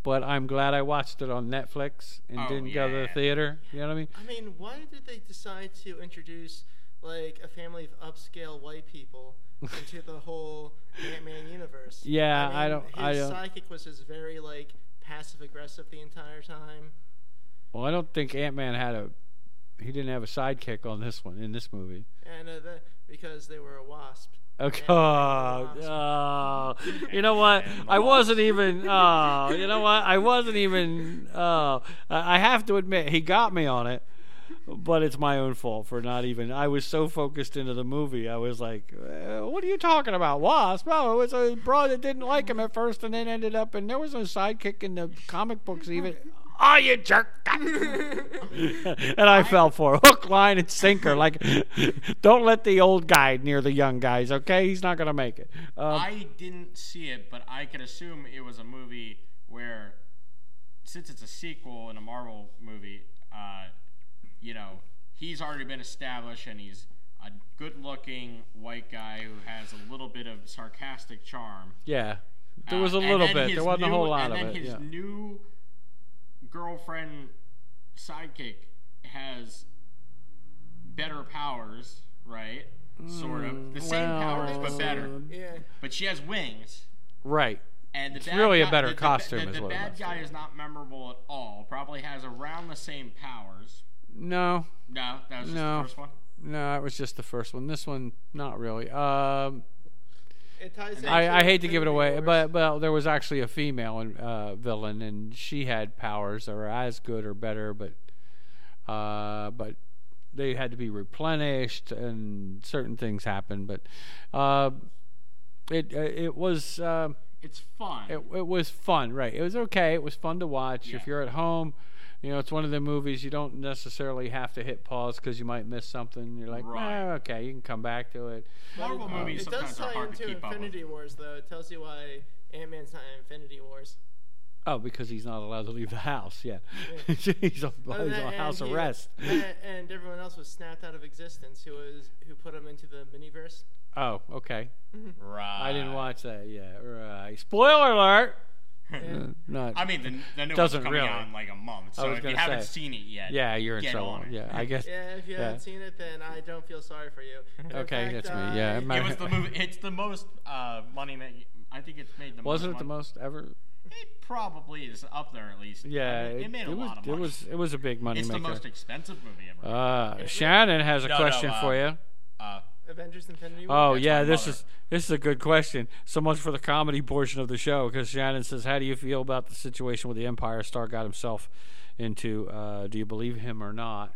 but I'm glad I watched it on Netflix and Oh, didn't go to the theater. You know what I mean? I mean, why did they decide to introduce like a family of upscale white people into the whole Ant-Man universe? Yeah, I, I don't- His I don't- sidekick was just very like passive aggressive the entire time. Well, I don't think Ant Man had a. He didn't have a sidekick on this one in this movie. and uh, the, because they were a wasp. Okay. Ant-Man and the Oh, oh. you know what? I wasn't even. Oh, you know what? I wasn't even. Oh, I have to admit, he got me on it, but it's my own fault for not even. I was so focused into the movie. I was like, uh, "What are you talking about, Wasp?" Oh, it was a broad that didn't like him at first, and then ended up, and there was no sidekick in the comic books even. Oh, you jerk! and I fell for it. hook, line, and sinker. Like, don't let the old guy near the young guys. Okay, he's not gonna make it. Um, I didn't see it, but I could assume it was a movie where, since it's a sequel in a Marvel movie, uh, you know, he's already been established and he's a good-looking white guy who has a little bit of sarcastic charm. yeah, there Uh, was a and little bit. There wasn't a whole lot and of then it. his yeah. new girlfriend sidekick has better powers, right? Sort of the same powers but better. Yeah. But she has wings. Right. And the It's bad really a better the- the- costume The, is the what it bad guy is not memorable at all. Probably has around the same powers. No, No, that was just No. the first one. no, it was just the first one. This one, not really. Um, It ties I, I hate to give it away, Wars. but but there was actually a female uh, villain, and she had powers that were as good or better, but uh, but they had to be replenished, and certain things happened. But uh, it it was. Uh, It's fun. it, it was fun, right? It was okay. It was fun to watch. Yeah. If you're at home, you know, it's one of the movies you don't necessarily have to hit pause because you might miss something. You're like, Right. "Eh, okay, you can come back to it. Marvel It- movies it does sometimes are tie hard to into keep up with. Infinity Wars, though. It tells you why Ant Man's not in Infinity Wars. Oh, because he's not allowed to leave the house. Yeah, he's on, Other he's than- on house he- arrest. And, and everyone else was snapped out of existence. Who was who put him into the miniverse? Oh, okay. Right. I didn't watch that yet. Right. Spoiler alert. Uh, not. I mean, the, the new Doesn't one's coming really. out in like a month. So if you gonna haven't say. seen it yet, yeah, you're in get trouble. on. Yeah, I guess. Yeah, if you Yeah. haven't seen it, then I don't feel sorry for you. In Okay, fact, that's me, uh, yeah, it might- It was the movie. It's the most uh, money making. I think it's made the Wasn't it most the money. most ever? It probably is up there at least. Yeah, I mean, it, made a was. lot of money. It was. It was a big money it's maker. the most expensive movie ever. Uh, Shannon has a No, no, question uh, for you. Uh, Avengers Infinity War. Oh that's yeah, this mother. is this is a good question. So much for the comedy portion of the show, because Shannon says, "How do you feel about the situation with the Empire Star got himself into? Uh, do you believe him or not?"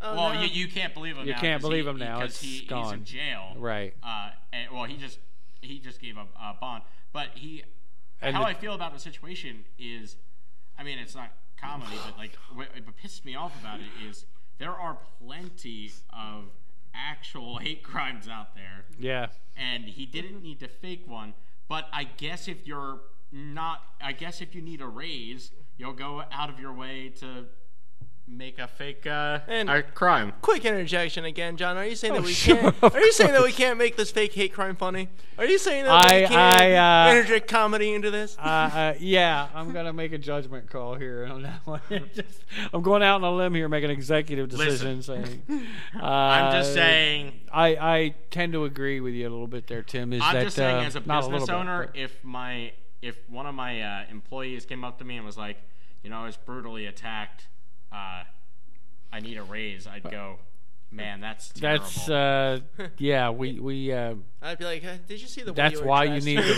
Oh, well, no. you, you can't believe him. You now can't 'cause believe he, him now. because It's he, he's in jail. Right. Uh, and, well, he just he just gave a, a bond, but he. And how the- I feel about the situation is, I mean, it's not comedy, but like what, what pissed me off about it is there are plenty of actual hate crimes out there, Yeah, and he didn't need to fake one. But I guess if you're not, I guess if you need a raise, you'll go out of your way to make a fake uh, And- a crime. Quick interjection again, John. Are you saying Oh, that we sure, can't? Are you saying that we can't make this fake hate crime funny? Are you saying that I- we can't I, uh, interject comedy into this? uh, uh, yeah. I'm gonna make a judgment call here on that one. Just, I'm going out on a limb here, making an executive decision. Saying, uh, I'm just saying. I, I tend to agree with you a little bit there, Tim. Is I'm that just saying, uh, as a not little business bit, owner, but- if my if one of my uh, employees came up to me and was like, you know, I was brutally attacked, uh, I need a raise, I'd go, man, that's terrible. That's uh, yeah. We we uh, I'd be like, "Huh, did you see the? way that's you were why you need the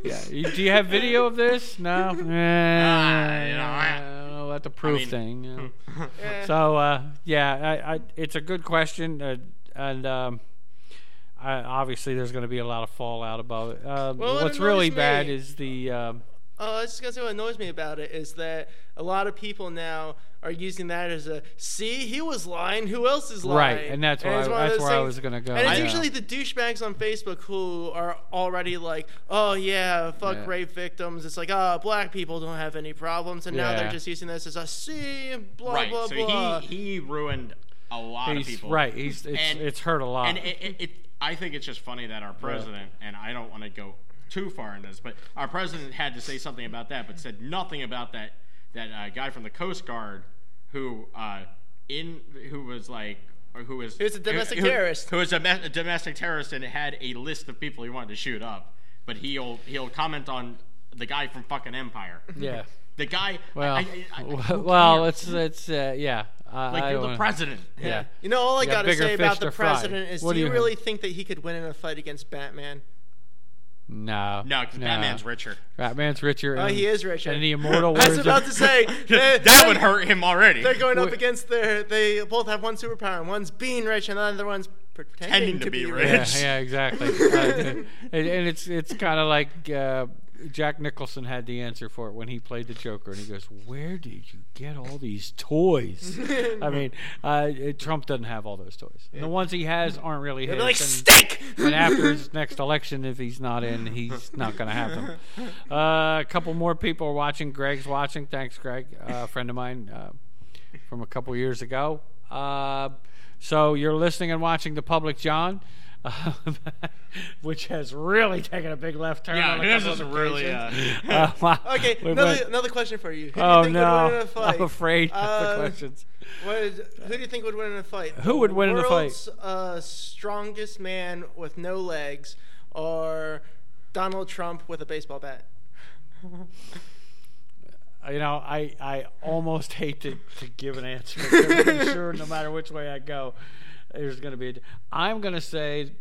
raise. yeah. You- Do you have video of this? No. Eh, you know, I- I don't know about the proof mean- thing. you. So uh, yeah, I, I, it's a good question, uh, and um, I, obviously there's going to be a lot of fallout about it. Um, Well, what what's really annoys bad me- is the um, Oh, I was just gonna say what annoys me about it is that a lot of people now are using that as a see he was lying. Who else is lying? Right, and that's where it's I- that's those where I was gonna go, And it's yeah. usually the douchebags on Facebook who are already like, oh yeah, fuck Yeah. rape victims. It's like, oh, black people don't have any problems, and now they're just using this as a see, blah right. blah so blah. he he ruined a lot he's of people. right. He's it's, And- it's hurt a lot. And it, it, it, I think it's just funny that our president, and I don't want to go too far in this, but our president had to say something about that, but said nothing about that that uh, guy from the Coast Guard who uh, in who was like. Or who was He was a domestic who- terrorist. Who was a, me- a domestic terrorist and had a list of people he wanted to shoot up, but he'll he'll comment on the guy from fucking Empire. yeah. The guy. Well, I, I, I, well, it's it's uh, yeah. Uh, like I you're the don't- president. Yeah. You know, all I You got gotta say about the to fry. president is, What do do you you really think that he could win in a fight against Batman? No. No, because no. Batman's richer. Batman's richer. Oh, and- he is richer. And the immortal I was words of- about to say that, that would hurt him already. They're going up against their. They both have one superpower. and One's being rich, and the other one's pretending Pretending to, to be, be rich. Yeah, yeah, exactly. Uh, and, and it's it's kind of like uh, Jack Nicholson had the answer for it when he played the Joker, and he goes, "Where did you get all these toys?" I mean, uh, Trump doesn't have all those toys. And the ones he has aren't really his. like and- steak. and after his next election, if he's not in, he's not going to have them. Uh, a couple more people are watching. Greg's watching. Thanks, Greg, uh, a friend of mine uh, from a couple years ago. Uh, so you're listening and watching the Public John, uh, which has really taken a big left turn. Yeah, on a is really. occasions. Uh, Uh, wow. Okay, We another, went- another question for you. Who do oh you think would win in no! a fight? I'm afraid of Uh, the questions. What is, who do you think would win in a fight? Who would win in a fight? World's uh, strongest man with no legs, or Donald Trump with a baseball bat? You know, I, I almost hate to, to give an answer. I'm sure no matter which way I go, there's going to be. A, I'm going to say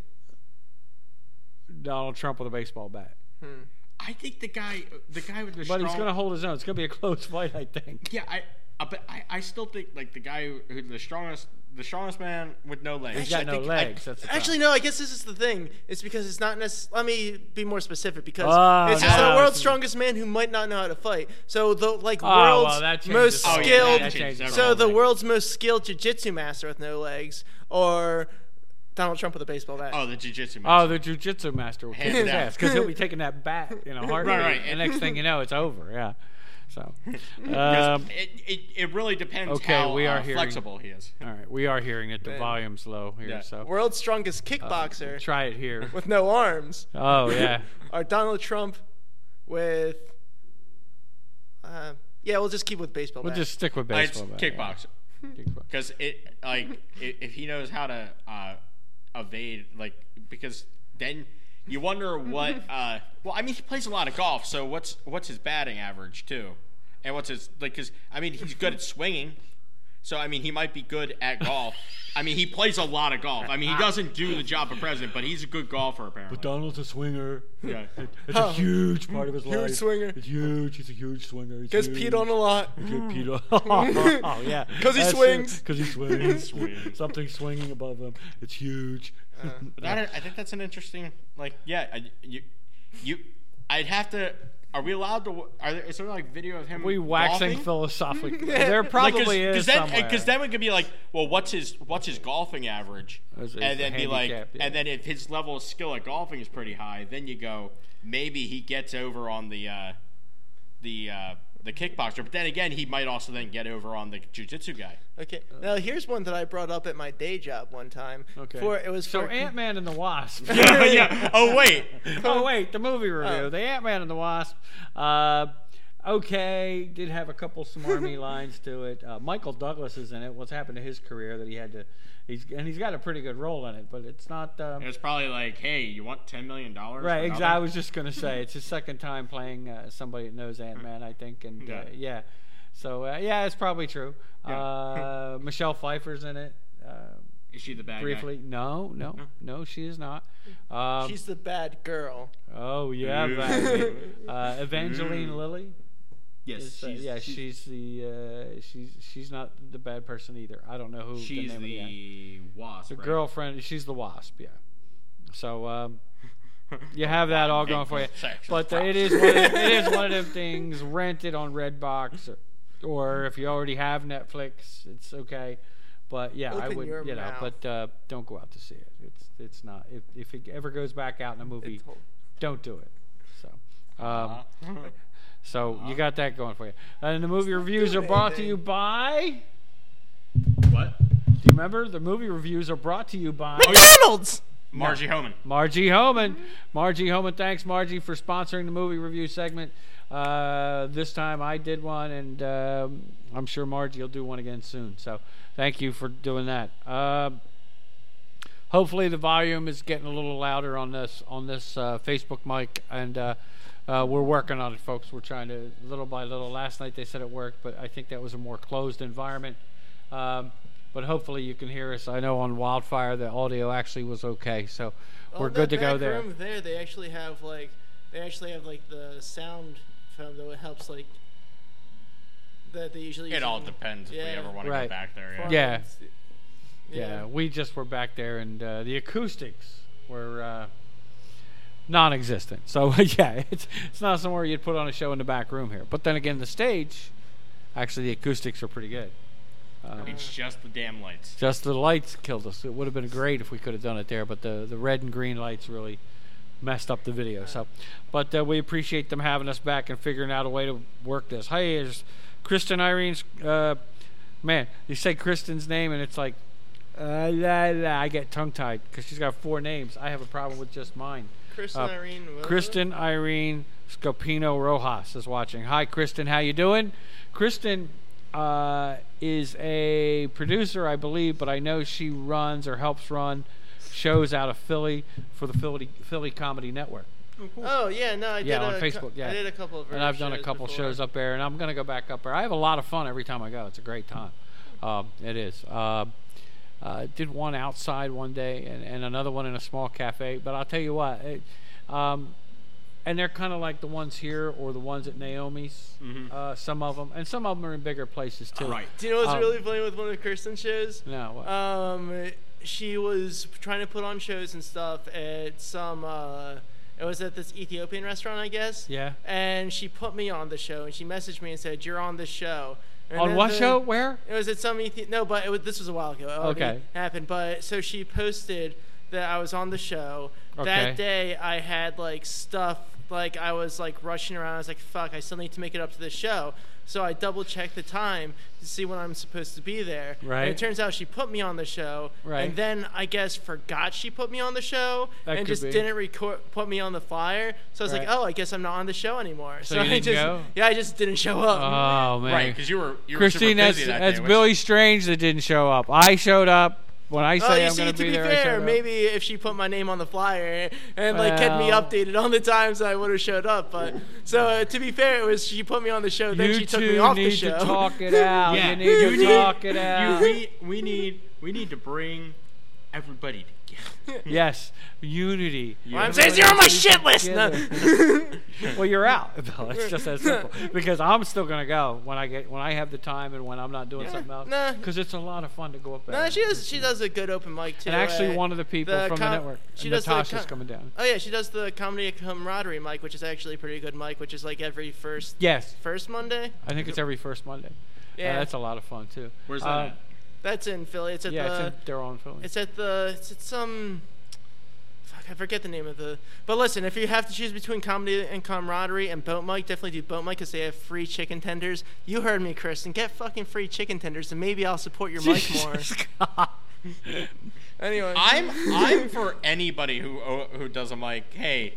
Donald Trump with a baseball bat, hmm. I think the guy, the guy with the but strong. he's going to hold his own. It's going to be a close fight, I think. Yeah, I, I, but I, I still think like the guy who, who the strongest, the strongest man with no legs. He's got I no think- I- legs. That's the Actually, no. I guess this is the thing. It's because it's not necessarily. Let me be more specific. Because Oh, it's just no. the world's strongest man who might not know how to fight. So the like Oh, well, world's that changes most the Oh, yeah, skilled. that changes changes so everything. the world's most skilled jiu-jitsu master with no legs, or Donald Trump with a baseball bat. Oh, the jujitsu. Oh, master. Oh, the jujitsu master will kick Hands his ass because he'll be taking that bat in a heartbeat. right. And next thing you know, it's over. Yeah. So, um, it, it, it really depends okay, how we are uh, hearing- flexible he is. all right, we are hearing it. the Man. volume's low here. Yeah. So World's strongest kickboxer try it here. with no arms, Oh yeah. or Donald Trump with. Uh, yeah, we'll just keep with baseball. We'll bat. just stick with Uh, It's baseball. bat, yeah. kickboxer. Kickboxer. Because it like if he knows how to uh, evade like because then you wonder what uh, well I mean he plays a lot of golf so what's what's his batting average too? And what's his like because I mean he's good at swinging so I mean he might be good at golf I mean he plays a lot of golf I mean he ah. doesn't do the job of president but he's a good golfer apparently But Donald's a swinger. yeah It's a oh. huge part of his Huge life. swinger. It's huge. He's a huge swinger. He's Gets huge. peed on a lot. Get peed on. oh yeah. 'Cause he swings. Because swings. 'Cause he swings. Swings. Something swinging above him. It's huge. But that I think that's an interesting like yeah I, you you I'd have to are we allowed to are there is there like video of him we waxing golfing? philosophical. there probably is because then somewhere. because then we could be like well what's his what's his golfing average Is- is and then be like yeah. and then if his level of skill at golfing is pretty high then you go maybe he gets over on the uh, the uh, the kickboxer but then again he might also then get over on the jujitsu guy Okay. Now here's one that I brought up at my day job one time. Okay. For it was so for Ant Man and the Wasp. yeah yeah oh wait oh wait, the movie review, Oh. the Ant Man and the Wasp. Uh, okay, did have a couple smarmy lines to it. Uh, Michael Douglas is in it. What's happened to his career that he had to? He's and he's got a pretty good role in it, but it's not. Um, it's probably like hey you want 10 million dollars Right, exactly. I was just gonna say it's his second time playing uh, somebody that knows Ant Man, I think, and yeah, uh, Yeah. yeah. so uh, yeah, it's probably true. Yeah. Uh, Michelle Pfeiffer's in it. Uh, is she the bad briefly, no, no, no, she is not. Um, she's the bad girl. oh yeah, Ooh. that, uh, Evangeline Lilly. Yes Is, uh, yeah, she's, she's, the uh, she's she's not the bad person either. I don't know who she's the name of the, the wasp the right? girlfriend. She's the wasp. Yeah. So um, you have that all going for you. But uh, it is one of, it is one of them things. Rent it on Redbox, or, or if you already have Netflix, it's okay. But yeah, I would your you know, mouth. but uh, don't go out to see it. It's it's not if if it ever goes back out in a movie, don't do it. So. Um, Uh-huh. so you got that going for you. And the movie reviews are doing brought to you by. what Do you remember the movie reviews are brought to you by McDonald's. Margie Homan Margie Homan. Margie Homan, thanks Margie for sponsoring the movie review segment. Uh, this time I did one, and um, I'm sure Margie will do one again soon. So thank you for doing that. Uh, hopefully the volume is getting a little louder on this on this uh, Facebook mic, and uh, we're working on it, folks. We're trying to little by little. Last night they said it worked, but I think that was a more closed environment. Um, but hopefully you can hear us. I know on Wildfire the audio actually was okay, so Oh, we're that good to go back there. Room there, they actually have like, they actually have like the sound foam that helps like. That they usually. it use all in depends if we ever want to Right. go back there yeah. Yeah. farms. Yeah, we just were back there, and uh, the acoustics were uh, non-existent. So yeah, it's it's not somewhere you'd put on a show in the back room here. But then again, the stage, actually, the acoustics are pretty good. Um, It's just the damn lights. just the lights killed us. It would have been great if we could have done it there, but the the red and green lights really messed up the video. So, but uh, we appreciate them having us back and figuring out a way to work this. Hey, is Kristen Irene's uh, man? You say Kristen's name and it's like uh, la, la. I get tongue tied because she's got four names. I have a problem with just mine. Kristen Uh, Irene. what was it? Kristen Irene Scopino Rojas is watching. Hi, Kristen. How you doing? Kristen uh, is a producer, I believe, but I know she runs or helps run shows out of Philly for the Philly Philly Comedy Network. Oh yeah, no, I Yeah, did on a cou- Facebook, yeah. I did a couple of. and I've done a shows couple before. shows up there, and I'm gonna go back up there. I have a lot of fun every time I go. It's a great time. Um, it is. Um uh, did one outside one day, and, and another one in a small cafe. But I'll tell you what, it, um, and they're kind of like the ones here or the ones at Naomi's. Uh, some of them, and some of them are in bigger places too. Right. Do you know what's Um, really funny with one of Kirsten's shows? No. what? Um, she was trying to put on shows and stuff at some. Uh, it was at this Ethiopian restaurant, I guess. Yeah. And she put me on the show, and she messaged me and said, "You're on the show." And On what the- show? Where? It was at some Ethi- no, but it was, this was a while ago. It Okay. happened. But so she posted that I was on the show. Okay. That day I had like stuff like I was like rushing around. I was like, "Fuck, I still need to make it up to the show." So I double checked the time to see when I'm supposed to be there. Right. And it turns out she put me on the show. Right. And then I guess forgot she put me on the show That and just be. didn't record put me on the flyer. So I was Right. like, "Oh, I guess I'm not on the show anymore." So you I didn't just go? yeah, I just didn't show up. Oh man. Right, because you were you were Christine, super that's busy that that's day, which- Billy Strange that didn't show up. I showed up when I Oh, say you I'm see, going to be be there. I fair, up. maybe if she put my name on the flyer and like kept me updated on the times, I would have showed up. But so uh, to be fair, it was she put me on the show, then you she took me off the show. You need to talk it out. Yeah, You need to talk it You, out. we, we need we need to bring everybody together. yes, unity. Well, I'm saying you're on my shit list. No. well, you're out. Bill. It's just that simple. Because I'm still gonna go when I get when I have the time and when I'm not doing Yeah, something else. nah. Because it's a lot of fun to go up there. no, she does. She does a good open mic too. and actually, uh, one of the people from the network, She does Natasha's the com- coming down. Oh yeah, she does the comedy camaraderie mic, which is actually a pretty good mic, which is like every first Yes, first Monday. I think it's every first Monday. Yeah. Uh, that's a lot of fun too. Where's that Uh, at? That's in Philly. It's at Yeah, the. it's in their own Philly. It's at the. It's at some. Fuck, I forget the name of the. But listen, if you have to choose between comedy and camaraderie and boat mic, definitely do boat mic because they have free chicken tenders. You heard me, Kristen. Get fucking free chicken tenders, and maybe I'll support your mic more. anyway, I'm I'm for anybody who who does a mic. Hey,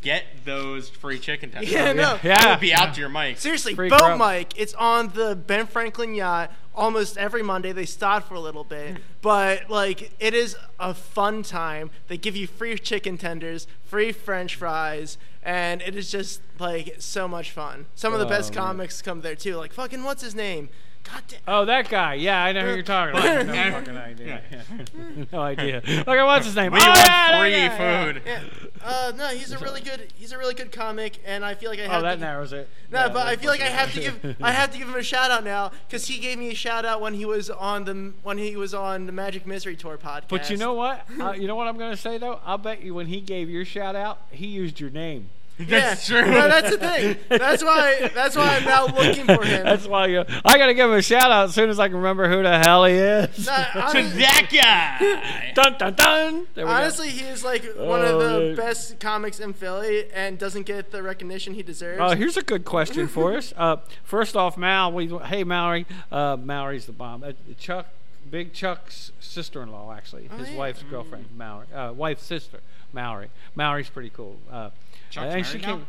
get those free chicken tenders. Yeah, no. Yeah. It'll be out to your mic. Seriously, Free boat grub. mic. It's on the Ben Franklin yacht almost every Monday. They stop for a little bit, hmm. but like it is a fun time. They give you free chicken tenders, free French fries, and it is just like so much fun. Some of the oh, best Oh, man. comics come there too. Like fucking what's his name? God damn. Oh, that guy. Yeah, I know who you're talking about. No fucking idea. no idea. Okay, what's his name? We Oh, want yeah, free guy, yeah. food. Yeah. Uh, no, he's a really good. He's a really good comic, and I feel like I have Oh, that to. narrows it. No, Yeah, but I feel like I have to give. I have to give him a shout out now because he gave me a shout out when he was on the when he was on the Magic Misery Tour podcast. But you know what? Uh, you know what I'm going to say though? I'll bet you when he gave your shout out, he used your name. That's yeah. true. No, that's the thing. That's why. That's why I'm now looking for him. That's why you. I got to give him a shout out as soon as I can remember who the hell he is. No, to that guy. dun dun dun. There we go. honestly, he is like one of Oh, the man. best comics in Philly, and doesn't get the recognition he deserves. Uh, here's a good question for us. Uh, first off, Mal, we, hey Mallory, uh, Mallory's the bomb. Uh, Chuck, Big Chuck's sister-in-law, actually, his yeah. wife's girlfriend, Mallory, uh, wife's sister, Mallory. Mallory's pretty cool. Uh, Chuck's and she came.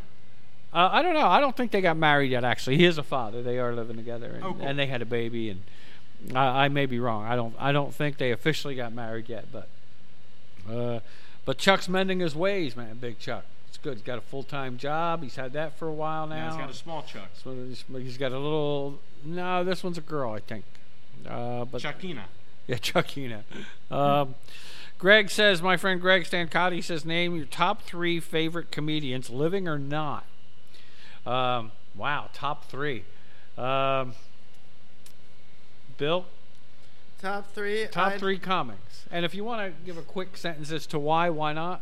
Uh, I don't know. I don't think they got married yet. Actually, he is a father. They are living together, and, Oh, cool. and they had a baby. And I, I may be wrong. I don't. I don't think they officially got married yet. But, uh, but Chuck's mending his ways, man. Big Chuck. It's good. He's got a full time job. He's had that for a while now. Now he's got a small Chuck. So he's got a little. No, this one's a girl, I think. Uh, but Chuckina. yeah, Chuckina. Um, Greg says, my friend Greg Stancotti says, name your top three favorite comedians, living or not. Um, wow, top three. Um, Bill, top three. top I'd- three comics. And if you want to give a quick sentence as to why, why not?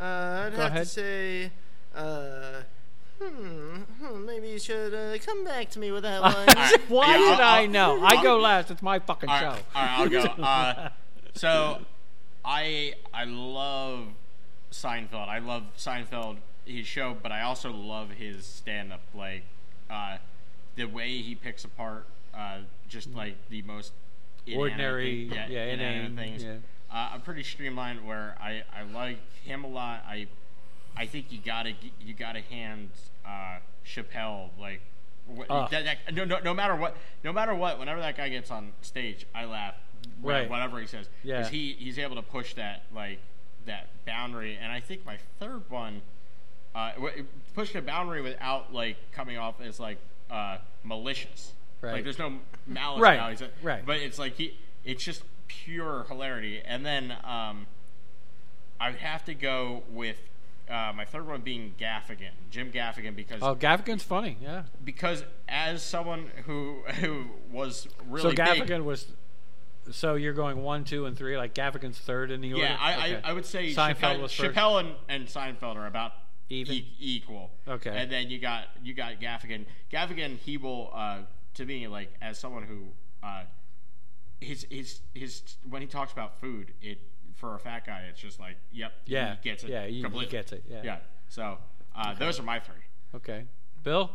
Uh, I'd Go have ahead. to say, uh, hmm, hmm, maybe you should uh, come back to me with that one. right. Why Yeah, did I'll- I I'll- know? I go last. It's my fucking All show. all right, I'll go. Uh, so, I I love Seinfeld. I love Seinfeld his show, but I also love his stand up. Like uh, the way he picks apart uh, just like the most inanimate Ordinary, thing- yeah, inanimate inane, things. yeah. Uh, I'm pretty streamlined where I, I like him a lot. I I think you gotta you gotta hand uh, Chappelle like what, Ah. that, that, no, no no matter what no matter what whenever that guy gets on stage I laugh Right. whatever he says Yeah. he he's able to push that like that boundary and I think my third one uh, w- push the boundary without like coming off as like uh, malicious Right. like there's no malice Right, about it. right. but it's like he it's just pure hilarity and then um, I would have to go with uh, my third one being Gaffigan, Jim Gaffigan, because Oh, Gaffigan's funny. Yeah. because as someone who who was really so Gaffigan big, was. So you're going one, two, and three. Like Gaffigan's third in the order. yeah, I, Okay. I, I would say Seinfeld Chappelle. Chappelle and, and Seinfeld are about Even? e- equal. Okay. and then you got you got Gaffigan. Gaffigan, he will uh, to me like as someone who uh, his his his when he talks about food, it for a fat guy, it's just like yep, Yeah, he gets it, yeah, he- he completely. gets it, yeah. yeah. So uh, those are my three. Okay. Bill.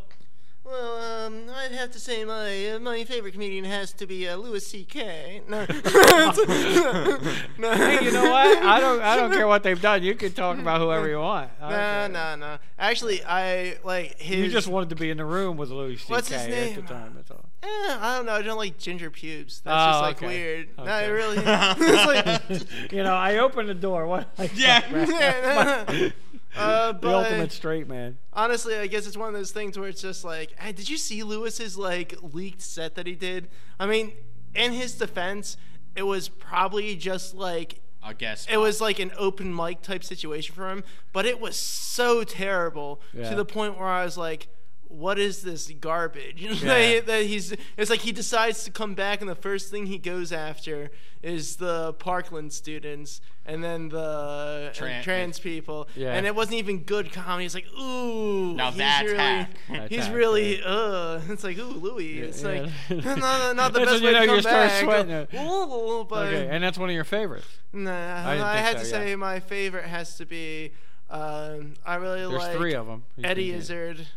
Well, um, I'd have to say my uh, my favorite comedian has to be uh, Louis C.K. No. no. Hey, you know what? I don't. I don't care what they've done. You can talk about whoever you want. I don't No, no, no. Actually, I like his. You just wanted to be in the room with Louis C.K. At the time. That's all. Eh, I don't know. I don't like ginger pubes. That's Oh, just like okay. weird. No, it really. it's like, You know, I opened the door. What? Like, Yeah. yeah, no, no. Uh, the ultimate straight man. honestly, I guess it's one of those things where it's just like, hey, did you see Louis's like leaked set that he did? I mean, in his defense, it was probably just like I guess it was like an open mic type situation for him, but it was so terrible Yeah. to the point where I was like, "What is this garbage?" Yeah. that he's it's like he decides to come back, and the first thing he goes after is the Parkland students, and then the and Tran- trans people, Yeah. and it wasn't even good comedy. It's like, ooh, Now he's that's really, hack. That's he's hack, really, uh, it's like, ooh, Louis. It's yeah. like, no, no, not the best you way know to you come start back. sweating. Ooh, but Okay, and that's one of your favorites. Nah, I I, had so, to say my favorite has to be. Um, I really There's like three of them. Eddie Izzard.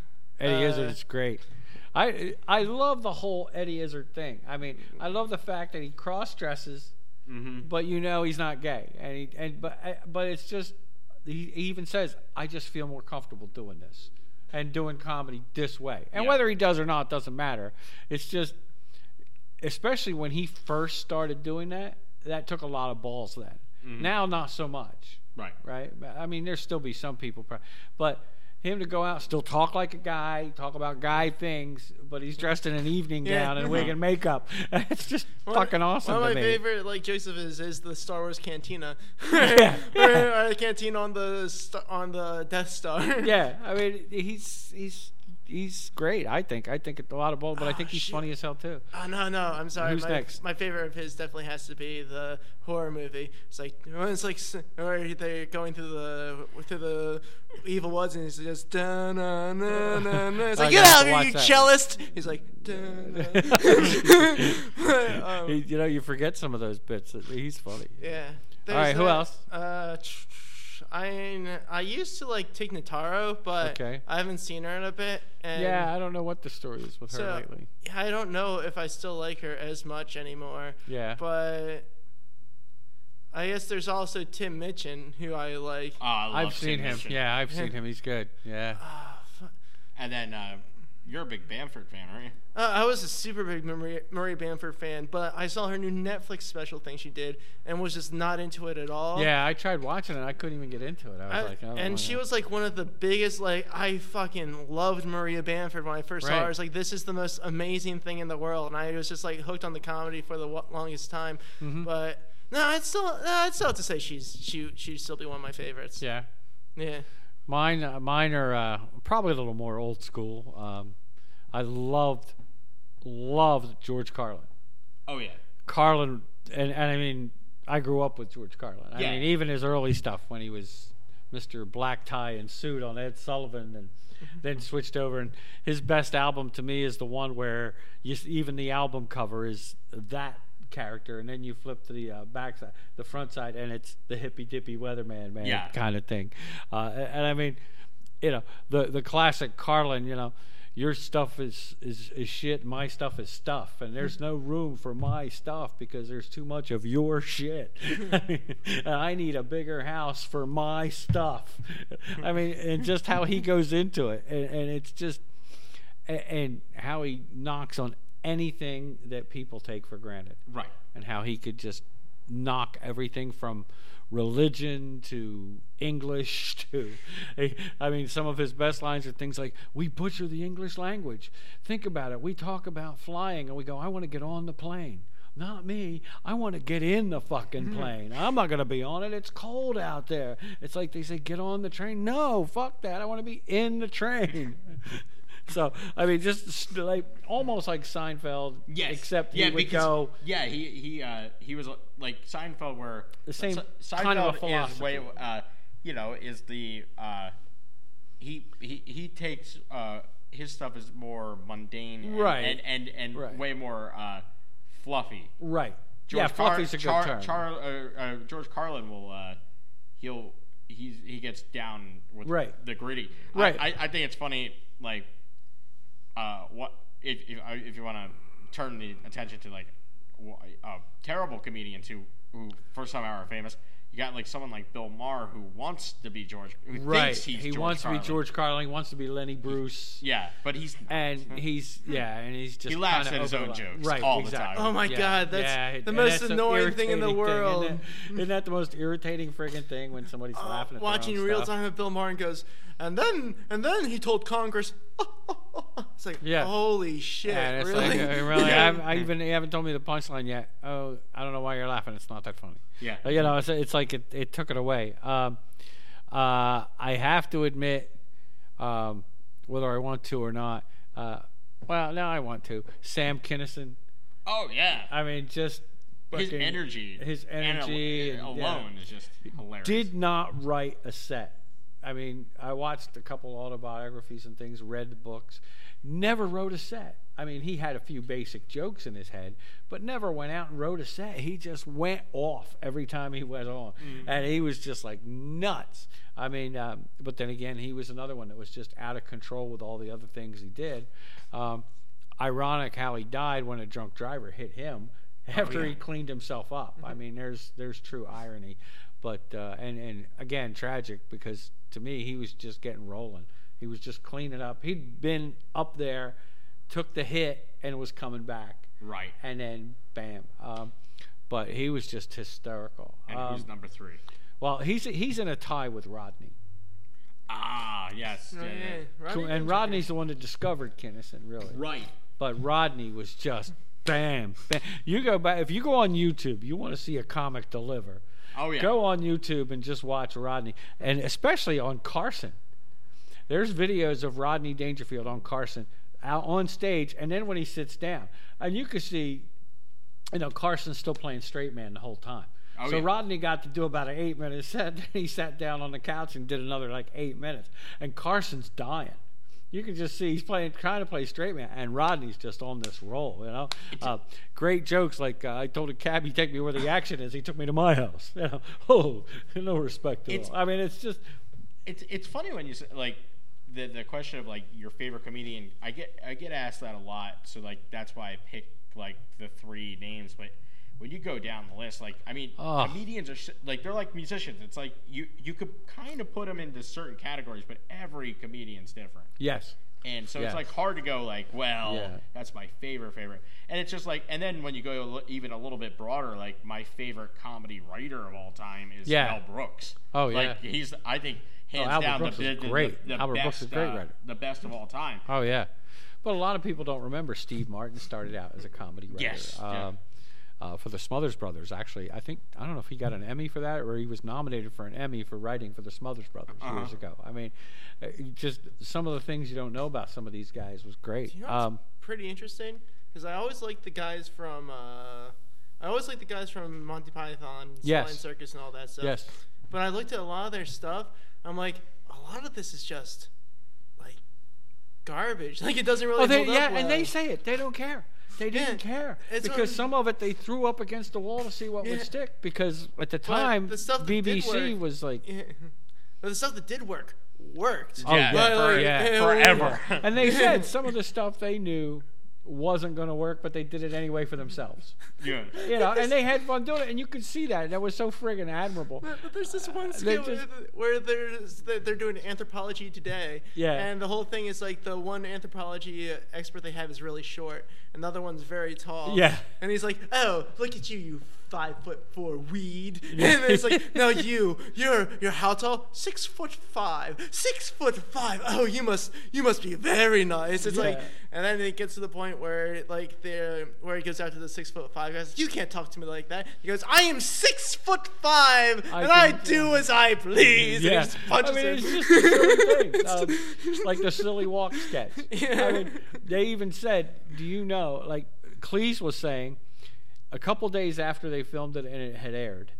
Eddie Uh, Izzard is great. I I love the whole Eddie Izzard thing. I mean, I love the fact that he cross dresses, Mm-hmm. but you know he's not gay, and he and but uh, but it's just he, he even says I just feel more comfortable doing this and doing comedy this way, and Yeah. whether he does or not doesn't matter. It's just especially when he first started doing that, that took a lot of balls then. Now not so much Right. right? I mean, there still be some people, but him to go out, still talk like a guy, talk about guy things, but he's dressed in an evening Yeah. gown and wig and makeup. It's just One- fucking awesome One of my me. favorite like Joseph is is the Star Wars cantina. Yeah. or, or the cantina on the on the Death Star. Yeah, I mean, he's he's he's great. I think I think it's a lot of balls, but I think Oh, he's shit. funny as hell too. Oh no no! I'm sorry. Who's my, next? My favorite of his definitely has to be the horror movie. It's like when it's like where they're going through the through the evil woods and it's just da na na na na. It's like get out of here, you that. cellist! He's like. Um, you know, you forget some of those bits. He's funny. yeah. All right, There's who else? Uh, I I used to like Tig Notaro, but Okay. I haven't seen her in a bit. And Yeah, I don't know what the story is with her so lately. I don't know if I still like her as much anymore. Yeah. But I guess there's also Tim Minchin, who I like. Oh, I love I've seen Tim him. Minchin. Yeah, I've seen him. He's good. Yeah. Ah, fu- And then uh, you're a big Bamford fan, aren't you? Uh, I was a super big Maria, Maria Bamford fan, but I saw her new Netflix special thing she did and was just not into it at all. Yeah, I tried watching it. I couldn't even get into it. I was I- like, I don't and wanna- she was like one of the biggest like I fucking loved Maria Bamford when I first saw her. I was like, this is the most amazing thing in the world, and I was just like hooked on the comedy for the wa- longest time. Mm-hmm. But no, I'd still no, I'd still have to say she's she she'd still be one of my favorites. Yeah. Yeah. Mine, uh, mine are uh, probably a little more old school. Um, I loved, loved George Carlin. Oh yeah. Carlin, and, and I mean, I grew up with George Carlin. I Yeah. mean, even his early stuff when he was Mr. Black Tie and Suit on Ed Sullivan, and then switched over. And his best album to me is the one where you, even the album cover is that character, and then you flip to the uh, back side, the front side, and it's the hippy dippy weatherman man Yeah. kind of thing. Uh, and, and I mean, you know, the the classic Carlin, you know. Your stuff is, is, is shit. My stuff is stuff, and there's no room for my stuff because there's too much of your shit. and I need a bigger house for my stuff. I mean, and just how he goes into it, and, and it's just, and how he knocks on anything that people take for granted Right. and how he could just knock everything from religion to English to I mean some of his best lines are things like we butcher the English language think about it we talk about flying and we go I want to get on the plane not me. I want to get in the fucking mm-hmm. plane. I'm not going to be on it. It's cold out there. It's like they say, get on the train. No, fuck that. I want to be in the train. so, I mean, just like almost like Seinfeld, Yes. except he yeah, would because, go. Yeah, he he uh, he was like Seinfeld, where The same Se- kind of a Seinfeld is philosophy. way, uh, you know, is the uh, he he he takes uh, his stuff is more mundane, and, Right. and and, and Right. way more uh, fluffy. Right. George yeah, Car- fluffy's a good Char- term. Char- uh, uh, George Carlin will uh, he'll he's he gets down with Right. the gritty. I- Right. I, I think it's funny like uh, what if if, if you want to turn the attention to like wh- uh, terrible comedians who who for some are famous. You got like someone like Bill Maher who wants to be George. Who right. Thinks he's he George wants Carlin. to be George Carlin. He wants to be Lenny Bruce. Yeah, but he's And he's yeah, and he's just He laughs at his own jokes right, all the time. Oh my Yeah, God, that's yeah, the and most that's annoying thing in the irritating world. Isn't, that, isn't that the most irritating friggin' thing when somebody's Uh, laughing at watching their own real stuff? time of Bill Maher and goes, and then and then he told Congress, it's like, Yeah. holy shit, Yeah, it's really? like, uh, really, I, haven't, I even you haven't told me the punchline yet. Oh, I don't know why you're laughing. It's not that funny. Yeah. You know, it's, it's like it, it took it away. Um, uh, I have to admit, um, whether I want to or not, uh, well, now I want to. Sam Kinison. oh yeah, I mean, just his energy, his and al- energy alone yeah. is just hilarious. did not write a set. I mean, I watched a couple autobiographies and things, read the books, never wrote a set. I mean, he had a few basic jokes in his head, but never went out and wrote a set. He just went off every time he went on, and he was just like nuts. I mean, um, but then again, he was another one that was just out of control with all the other things he did. Um, ironic how he died when a drunk driver hit him after yeah. he cleaned himself up. I mean, there's there's true irony, but uh, and and again tragic because to me he was just getting rolling. He was just cleaning up. He'd been up there, took the hit, and was coming back, right. and then bam. Um, but he was just hysterical. And Um, who's number three? well, he's he's in a tie with Rodney, Ah, yes. Oh, yeah, yeah. yeah. Rodney and Dangerfield. Rodney's the one that discovered Kinison, really. Right. But Rodney was just bam, bam. You go back if you go on YouTube, you want to see a comic deliver. Oh yeah. Go on YouTube and just watch Rodney, and especially on Carson. There's videos of Rodney Dangerfield on Carson out on stage, and then when he sits down, and you can see, you know, Carson's still playing straight man the whole time. Oh, so yeah. Rodney got to do about an eight minute set. Then he sat down on the couch and did another like eight minutes, and Carson's dying. You can just see he's playing, trying to play straight man, and Rodney's just on this roll. You know, uh, great jokes like uh, I told a cabbie take me where the action is. He took me to my house. You know, oh, no respect at all. I mean, it's just it's it's funny when you say like the the question of like your favorite comedian. I get I get asked that a lot, so like that's why I picked like the three names. But when you go down the list, like I mean, Oh. comedians are sh- like they're like musicians. It's like you you could kind of put them into certain categories, but every comedian's different. yes. And so Yeah. it's like hard to go like, well, Yeah. that's my favorite favorite. And it's just like, and then when you go even a little bit broader, like my favorite comedy writer of all time is Yeah. Mel Brooks. Oh, yeah, like he's I think hands Albert down Brooks the, the, the- great. the Albert best, Brooks is a great uh, the best of all time. Oh yeah, but a lot of people don't remember Steve Martin started out as a comedy writer. Yes, yeah. Uh, for the Smothers Brothers, actually, I think I don't know if he got an Emmy for that or he was nominated for an Emmy for writing for the Smothers Brothers Uh-huh. years ago. I mean, uh, just some of the things you don't know about some of these guys was great. You know Um, pretty interesting? Because I always liked the guys from. Uh, I always liked the guys from Monty Python, Yes. Flying Circus, and all that stuff. yes, But I looked at a lot of their stuff. I'm like, a lot of this is just like garbage. Like it doesn't really. Oh, they, yeah, up and they say it. They don't care. They didn't Yeah, care it's because some of it they threw up against the wall to see what would stick. Because at the time, the stuff BBC work- was like, Yeah. But the stuff that did work worked. Oh, yeah, yeah, for- yeah. forever. and they said some of the stuff they knew wasn't going to work, but they did it anyway for themselves. yeah. You know, and they had fun doing it, and you could see that. That was so friggin' admirable. But, but there's this one they skill just- where there's they're doing anthropology today. Yeah. And the whole thing is like the one anthropology uh, expert they have is really short, and the other one's very tall. Yeah. And he's like, "Oh, look at you, you five foot four weed." And it's like, "No, you, you're you're how tall? Six foot five. Six foot five. Oh, you must you must be very nice." It's like, and then it gets to the point where like they're where he goes out to the six foot five guys. You can't talk to me like that. He goes, "I am six foot five, I and I do as I please." Yeah, And he just punches I mean, him. it's just silly um, like the silly walk sketch. Yeah. I mean, they even said, "Do you know?" Like Cleese was saying, a couple days after they filmed it and it had aired,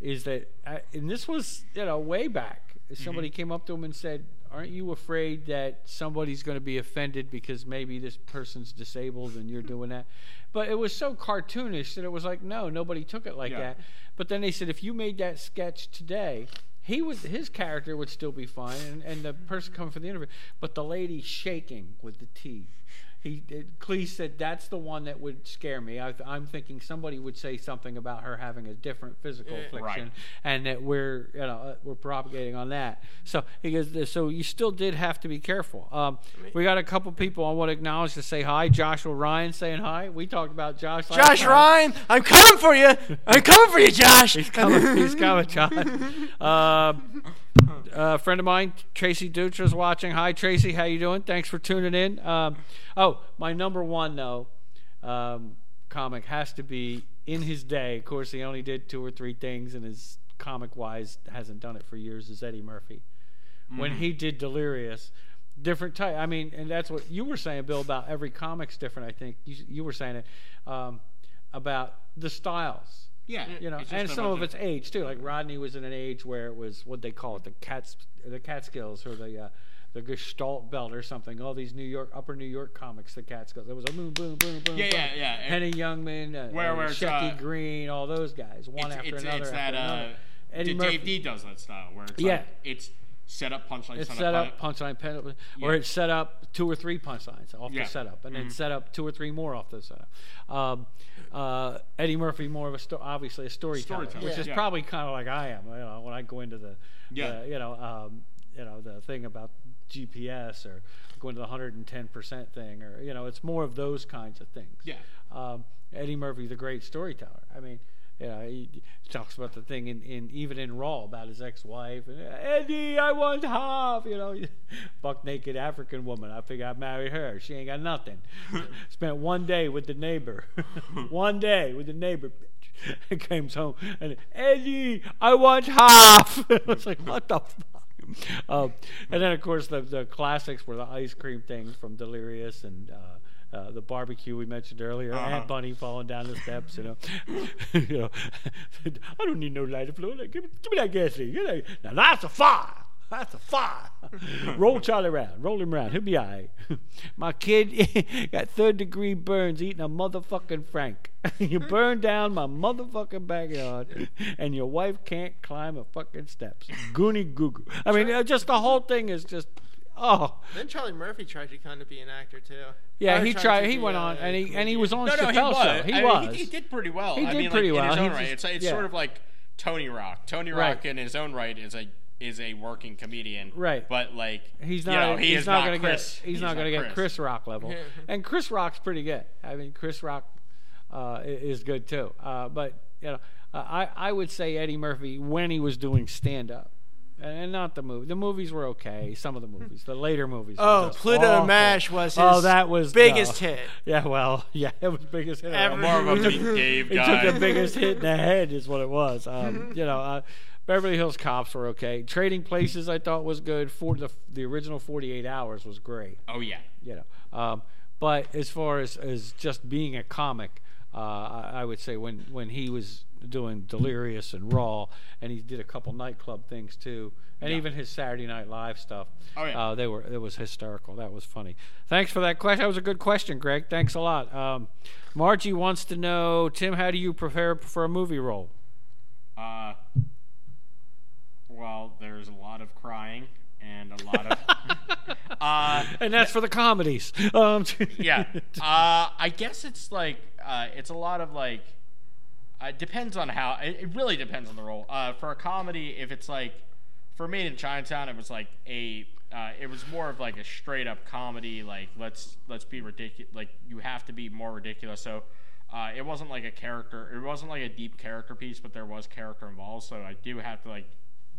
is that, uh, and this was you know way back. Somebody came up to him and said, "Aren't you afraid that somebody's going to be offended because maybe this person's disabled and you're doing that?" But it was so cartoonish that it was like, no, nobody took it like Yeah. that. But then they said, if you made that sketch today, he would his character would still be fine, and, and the person coming for the interview, but the lady shaking with the teeth. He Cleese said that's the one that would scare me. I, I'm thinking somebody would say something about her having a different physical Yeah. affliction, Right. and that we're you know uh, we're propagating on that. So he goes, so you still did have to be careful. Um, we got a couple people I want to acknowledge to say hi. Joshua Ryan saying hi. We talked about Josh. Josh time. Ryan, I'm coming for you. I'm coming for you, Josh. He's coming. He's coming, Josh. Uh, a friend of mine, Tracy Dutra, is watching. Hi, Tracy. How you doing? Thanks for tuning in. Um, oh, my number one though um, comic has to be in his day. Of course, he only did two or three things, and his comic wise hasn't done it for years. Is Eddie Murphy when he did Delirious? Different type. I mean, and that's what you were saying, Bill, about every comic's different. I think you, you were saying it um, about the styles Yeah. you know, and some of its age too. Like Rodney was in an age where it was what they call it, the cats, the Catskills, or the uh, the Gestalt Belt or something. All these New York, upper New York comics, the Catskills. There was a boom, boom, boom, boom. Yeah, boom. yeah, yeah. Henny Youngman, uh, Where- where Shecky uh, Greene, all those guys, one it's, after it's, another. it's that after uh. Eddie Murphy. Dave D does that style where it's Yeah. like it's set up punchline. It's set up, punchline, pen, or Yeah. it's set up two or three punchlines off Yeah. the setup, and then Mhm. set up two or three more off the setup. Um, uh, Eddie Murphy, more of a sto- obviously a storyteller, Storyteller, which is yeah. probably kind of like I am. You know, when I go into the, Yeah. the, you know, um, you know, the thing about GPS or going to the 110 percent thing, or you know, it's more of those kinds of things. Yeah. Um, Eddie Murphy's a great storyteller. I mean, you know, he, talks about the thing in, in even in Raw about his ex-wife. And, Eddie, I want half. You know, buck naked African woman. I figure I'd marry her. She ain't got nothing. Spent one day with the neighbor. one day with the neighbor. Bitch. And came home and Eddie, I want half. I was like, what the fuck? Um, and then of course the the classics were the ice cream things from Delirious and. Uh, uh, the barbecue we mentioned earlier, Uh-huh. Aunt Bunny falling down the steps, you know. you know, I don't need no lighter fluid. Give me, give me that gasoline. Give me that. Now that's a fire. That's a fire. roll Charlie around. Roll him around. He'll be all right. My kid got third degree burns eating a motherfucking Frank. you burned down my motherfucking backyard, and your wife can't climb a fucking steps. Goonie goo goo. I mean, uh, just the whole thing is just, oh. Then Charlie Murphy tried to kind of be an actor too. Yeah, Or he to tried. He went a on, and he and he was on No, no, he Chappelle's was. show. He I mean, was. he, he did pretty well. He I did mean, pretty like, well. in his He own right. just- It's, it's yeah. sort of like Tony Rock. Tony Right. Rock in his own right is a is a working comedian. Right. But like He's you not. know, he he's is not, not gonna Chris. get. He's, not gonna get Chris Rock level. And Chris Rock's pretty good. I mean, Chris Rock uh, is good too. Uh, but you know, uh, I I would say Eddie Murphy when he was doing stand up. And not the movie. The movies were okay. Some of the movies, the later movies. Oh, just Pluto awful. Nash was his Oh, that was biggest no. hit. Yeah, well, yeah, it was biggest hit. Ever. More of a He Pete took- Dave he guy. took the biggest hit in the head, is what it was. Um, you know, uh, Beverly Hills Cops were okay. Trading Places, I thought was good. For the the original Forty Eight Hours was great. Oh yeah. You know, um, but as far as as just being a comic, Uh, I, I would say when when he was doing Delirious and Raw, and he did a couple nightclub things too, and Yeah. even his Saturday Night Live stuff. Oh, yeah. uh, they were it was hysterical. That was funny. Thanks for that question. That was a good question, Greg. Thanks a lot. Um, Margie wants to know, Tim, how do you prepare for a movie role? Uh, well, there's a lot of crying and a lot of. uh, And that's for the comedies. Um, yeah. Uh, I guess it's like uh, it's a lot of like. Uh, it depends on how. It, it really depends on the role. Uh, for a comedy, if it's like, for Made in Chinatown, it was like a. Uh, it was more of like a straight up comedy. Like let's let's be ridiculous. Like you have to be more ridiculous. So. Uh, it wasn't like a character. It wasn't like a deep character piece, but there was character involved. So I do have to like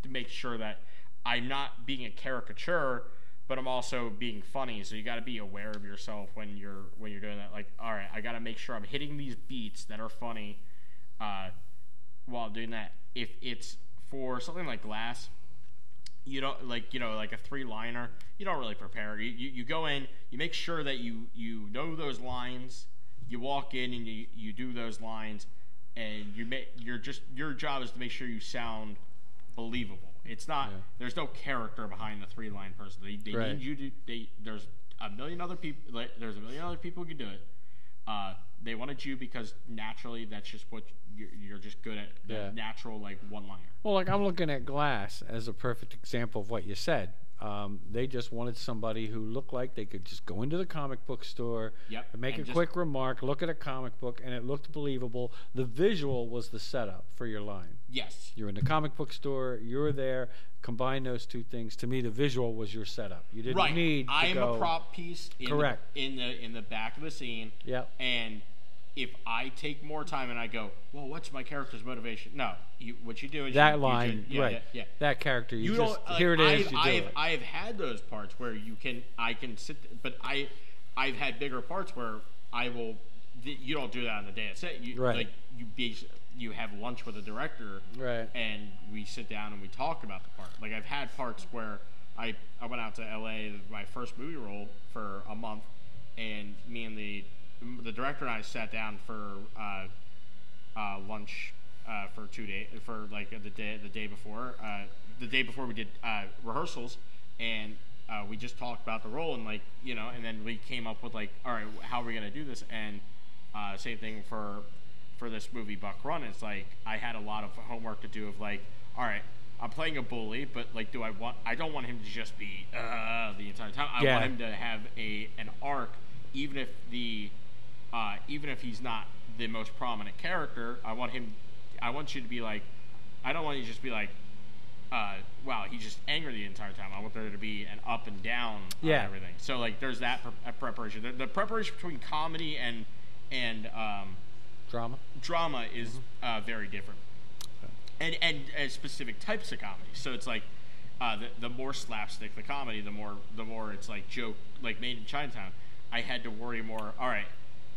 to make sure that I'm not being a caricature, but I'm also being funny. So you got to be aware of yourself when you're when you're doing that. Like, all right, I got to make sure I'm hitting these beats that are funny uh, while doing that. If it's for something like Glass, you don't like you know like a three liner. You don't really prepare. You, you you go in, you make sure that you you know those lines. You walk in and you you do those lines, and you make you're just your job is to make sure you sound believable. It's not. Yeah. There's no character behind the three line person. They, they Right. need you to. They there's a million other people. There's a million other people who can do it. Uh, they wanted you because naturally that's just what you're, you're just good at. The Yeah. natural like one liner. Well, like I'm looking at Glass as a perfect example of what you said. Um, they just wanted somebody who looked like they could just go into the comic book store, Yep, and make and a quick remark, look at a comic book, and it looked believable. The visual was the setup for your line. Yes. You're in the comic book store, you're there. Combine those two things. To me, the visual was your setup. You didn't right. need to I am go. a prop piece. In Correct. The, in the in the back of the scene. Yep. And if I take more time and I go, well, what's my character's motivation? No. You, what you do is that you, you line, just- yeah, right? Yeah. yeah. That character, you, you just like, here it is. I've, you do I've, it. I've had those parts where you can I can sit but I I've had bigger parts where I will you don't do that on the day of set you Right. like you be you have lunch with the director Right. and we sit down and we talk about the part like I've had parts where I I went out to LA my first movie role for a month and me and the the director and I sat down for uh, uh, lunch uh, for two days for like the day the day before uh, the day before we did uh, rehearsals and uh, we just talked about the role and like you know and then we came up with like all right how are we gonna do this? And uh, same thing for for this movie Buck Run. It's like I had a lot of homework to do of like all right I'm playing a bully but like do I want I don't want him to just be uh, the entire time. I Yeah. want him to have a an arc even if the uh, even if he's not the most prominent character, I want him. I want you to be like. I don't want you to just be like. Uh, wow, he's just angry the entire time. I want there to be an up and down Yeah. on everything. So like, there's that pre- preparation. The, the preparation between comedy and and um, Drama. drama is uh, very different, and and uh, specific types of comedy. So it's like uh, the, the more slapstick the comedy, the more the more it's like joke, like Made in Chinatown. I had to worry more. All right,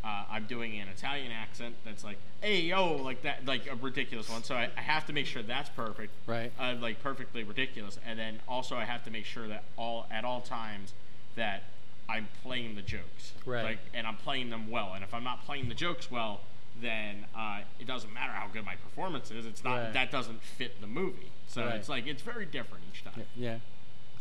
uh, I'm doing an Italian accent that's like, hey yo, like that, like a ridiculous one. So I, I have to make sure that's perfect, Right. Uh, like perfectly ridiculous, and then also I have to make sure that all at all times that I'm playing the jokes, Right. Like, and I'm playing them well. And if I'm not playing the jokes well, then uh, it doesn't matter how good my performance is. It's not Right. that doesn't fit the movie. So Right. it's like it's very different each time. Yeah.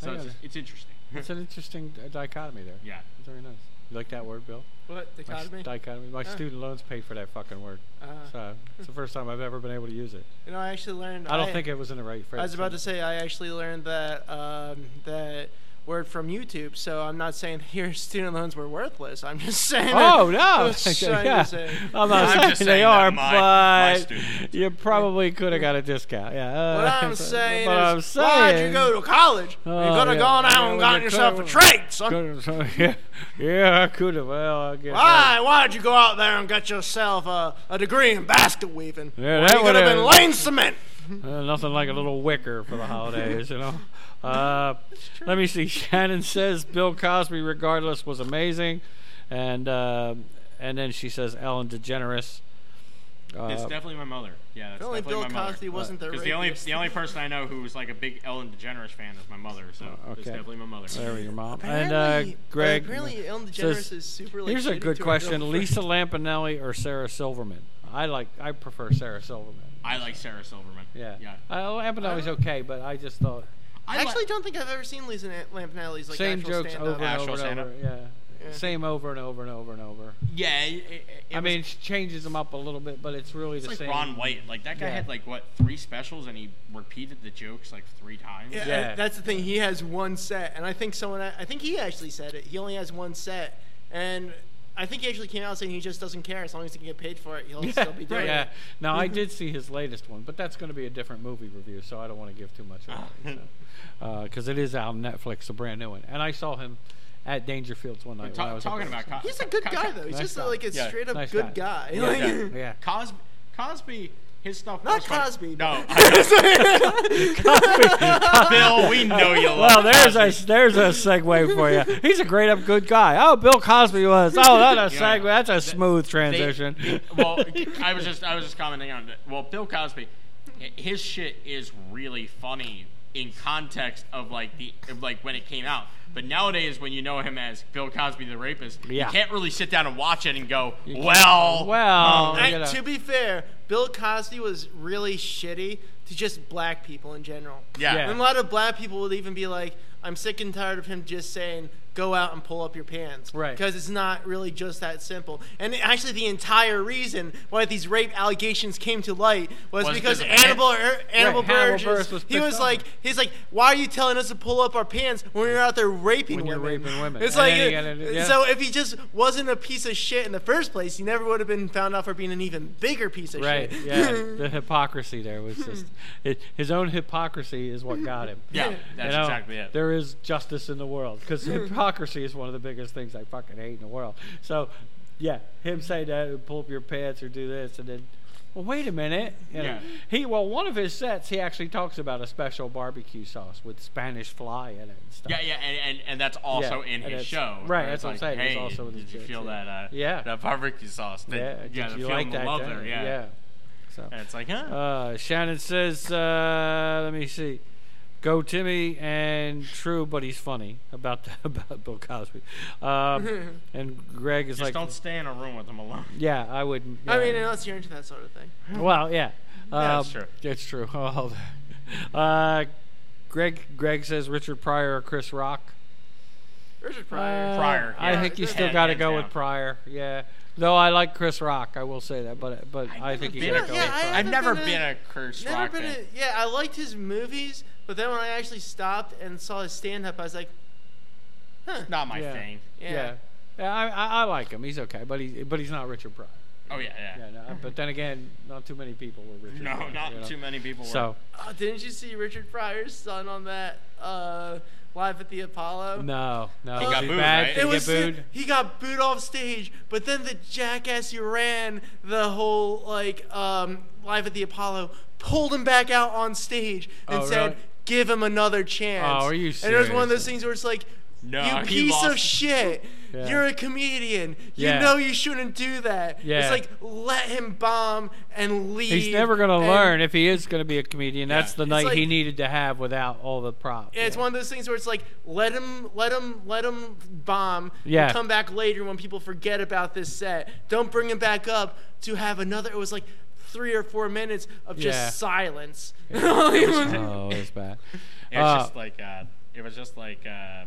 So it's, it's interesting. It's an interesting uh, dichotomy there. yeah. It's very nice. You like that word, Bill? What My s- dichotomy? dichotomy. My Ah. student loans paid for that fucking word. Uh, So it's the first time I've ever been able to use it. you know, I actually learned. I don't think it was in the right phrase. I was about to say I actually learned that um, that word from YouTube. So I'm not saying your student loans were worthless. I'm just saying. Oh no! I was trying yeah. to say- I'm not I'm saying just they are, my- my but student- you probably could have got a discount. Yeah. uh, What I'm saying but I'm is, why'd you go to college? Oh, you could have yeah. gone out Yeah, and gotten yourself a could've- trade, son. Could've- yeah, yeah, I could have. Well, I guess. Why? Why'd you go out there and get yourself a, a degree in basket weaving? Yeah, When that you could have been would've- cement. Uh, nothing like a little wicker for the holidays, you know. Uh, let me see. Shannon says Bill Cosby, regardless, was amazing, and uh, and then she says Ellen DeGeneres. it's Uh, definitely my mother. Yeah, that's If only definitely Bill my mother. Cosby wasn't the Because the only the only person I know who was like a big Ellen DeGeneres fan is my mother. So it's okay. definitely my mother. there we your mom. And uh, Greg. Apparently, Ellen says- is super. Like, Here's a good question. Lisa Lampanelli or Sarah Silverman? I like. I prefer Sarah Silverman. I like Sarah Silverman. Yeah. Yeah. Uh, Lampanelli's okay, but I just thought I I actually li- don't think I've ever seen Lisa Lampanelli's like same actual jokes stand-up. over and Actual over and stand-up? over. Yeah. Yeah. Same over and over and over and over. Yeah. It, it, it I was- mean, she changes them up a little bit, but it's really it's the like same. Ron White. Like that guy Yeah. had like what three specials, and he repeated the jokes like three times. Yeah, Yeah. that's the thing. He has one set, and I think someone. I think he actually said it. He only has one set, and I think he actually came out saying he just doesn't care as long as he can get paid for it. He'll still be doing yeah. it. Now I did see his latest one, but that's going to be a different movie review, so I don't want to give too much away. Ah. Because uh, it is out on Netflix, a brand new one, and I saw him at Dangerfields one night. Ta- when I was talking about Co- He's a good guy though. He's Nice just guy. like a Yeah. straight up Nice good guy. guy. Yeah, Like- yeah, yeah. Cosby, Cosby, his stuff. Not. Cosby, No, but- Bill, we know you love. Well, there's Cosby. a there's a segue for you. He's a great up good guy. Oh, Bill Cosby was. Oh, that's a Yeah. segue. That's a smooth They- transition. well, I was just I was just commenting on it. Well, Bill Cosby, his shit is really funny in context of like the of like when it came out. But nowadays, when you know him as Bill Cosby the rapist, Yeah. you can't really sit down and watch it and go, can't- well, well, um, I- I- you know. to be fair, Bill Cosby was really shitty to just black people in general. yeah. Yeah. And a lot of black people would even be like, I'm sick and tired of him just saying, go out and pull up your pants. Right. Because it's not really just that simple. And actually, the entire reason why these rape allegations came to light was, Was because because Annabelle, er, Annabelle Hannibal Buress, Buress was he was off. like, he's like, why are you telling us to pull up our pants when you're out there raping When you're women? raping women. It's And like, then you gotta- yeah. so if he just wasn't a piece of shit in the first place, he never would have been found out for being an even bigger piece of Right. shit. Right. Yeah. the hypocrisy there was just it, his own hypocrisy is what got him. Yeah, You that's know, exactly it. There is justice in the world because hypocrisy is one of the biggest things I fucking hate in the world. So, yeah, him saying that, pull up your pants or do this, and then, well, wait a minute. You know, Yeah. He well, one of his sets, he actually talks about a special barbecue sauce with Spanish fly in it and stuff. Yeah, yeah, and, and, and that's also Yeah, in his show. right, that's it's what I'm saying, it's Hey, also in his did you feel yeah. that? Uh, Yeah. that barbecue sauce. That, Yeah. yeah, did the you feeling like the that? love there. Yeah. Yeah. So. And it's like, huh? Uh, Shannon says, uh, let me see. Go Timmy and true, but he's funny about the, about Bill Cosby. Um, and Greg is Just like, don't stay in a room with him alone. yeah, I would. I yeah. mean, unless you're into that sort of thing. well, yeah, um, that's true. It's true. Oh, uh, Greg Greg says Richard Pryor or Chris Rock. Richard Pryor. Uh, Pryor, I think you still got to go with. Pryor. Yeah. Though I like Chris Rock, I will say that, but but I think you been got a- to go yeah, with I Pryor. I've never been been a- a Chris Never Rock been fan. a, yeah, I liked his movies, but then when I actually stopped and saw his stand up, I was like, huh. Not my Yeah. thing. Yeah. Yeah, yeah, I, I, I like him. He's okay, but he but he's not Richard Pryor. Oh yeah, yeah. Yeah, no, but then again, not too many people were Richard. No, Pryor, not you know? too many people. Were. So Oh, didn't you see Richard Pryor's son on that uh, live at the Apollo? no, no, He got booed, bad? right? It was get booed? he got booed off stage, but then the jackass who ran the whole like um, live at the Apollo pulled him back out on stage and Oh, said, really? "Give him another chance." Oh, are you serious? And it was one of those things where it's like, No, "You piece of shit! Yeah. You're a comedian. You Yeah. know you shouldn't do that." Yeah. It's like let him bomb and leave. He's never going to learn if he is going to be a comedian. That's the It's night he needed to have without all the props. Yeah, it's one of those things where it's like let him, let him, let him bomb. Yeah. And come back later when people forget about this set. Don't bring him back up to have another. It was like three or four minutes of just Yeah. silence. oh, it was bad. It was Uh, just like, uh, it was just like, uh,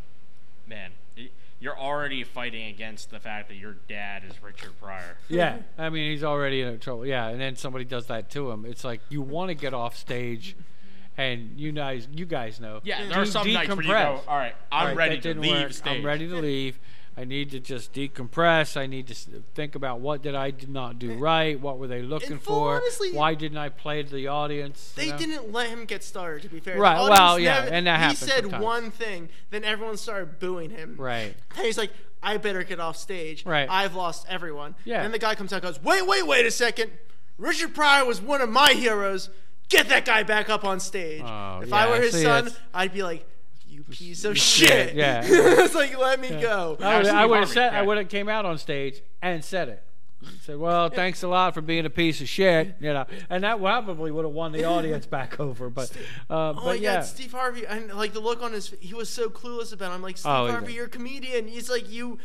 man, y- you're already fighting against the fact that your dad is Richard Pryor. Yeah, I mean he's already in trouble. Yeah, and then somebody does that to him. It's like you want to get off stage, and you guys, you guys know. Yeah, de- there are some nights where you go, decompress. all right, I'm Right, ready that to didn't leave work. stage. I'm ready to leave. I need to just decompress. I need to think about what did I did not do eh, right. What were they looking for? honestly- Why didn't I play to the audience? you They know? didn't let him get started. To be fair, Right, well, yeah, never- and that happened. he said sometimes. one thing, then everyone started booing him. Right. And he's like, I better get off stage. Right. I've lost everyone. Yeah. And the guy comes out and goes, Wait, wait, wait a second. Richard Pryor was one of my heroes. Get that guy back up on stage. Oh, if I were his see, son, I'd be like, You piece of shit. yeah. it's like, let me go. I would, Absolutely I would have said I would have came out on stage and said it. Said, "Well, thanks a lot for being a piece of shit," you know, and that probably would have won the audience back over. But, uh, Oh my but yeah, God, Steve Harvey! And like the look on his, he was so clueless about. it. I'm like, Steve Oh, Harvey, did. you're a comedian. He's like, you.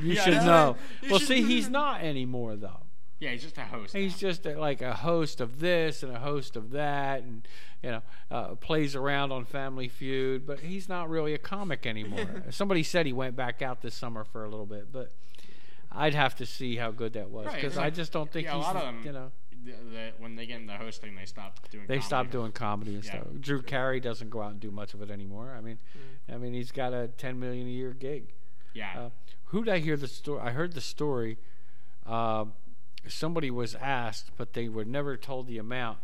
you Yeah, should know. You well, should- see, he's not anymore though. Yeah, he's just a host. He's now. just a, like a host of this and a host of that, and you know, uh, plays around on Family Feud. But he's not really a comic anymore. Somebody said he went back out this summer for a little bit, but I'd have to see how good that was Right, because I just don't think yeah, a he's lot of them. you know. the, the, when they get into hosting, they stop doing. They comedy. stopped doing comedy and Yeah. stuff. Drew Carey doesn't go out and do much of it anymore. I mean, I mean he's got a ten million a year gig. Yeah. Uh, who did I hear the story? I heard the story. Uh, somebody was asked, but they were never told the amount.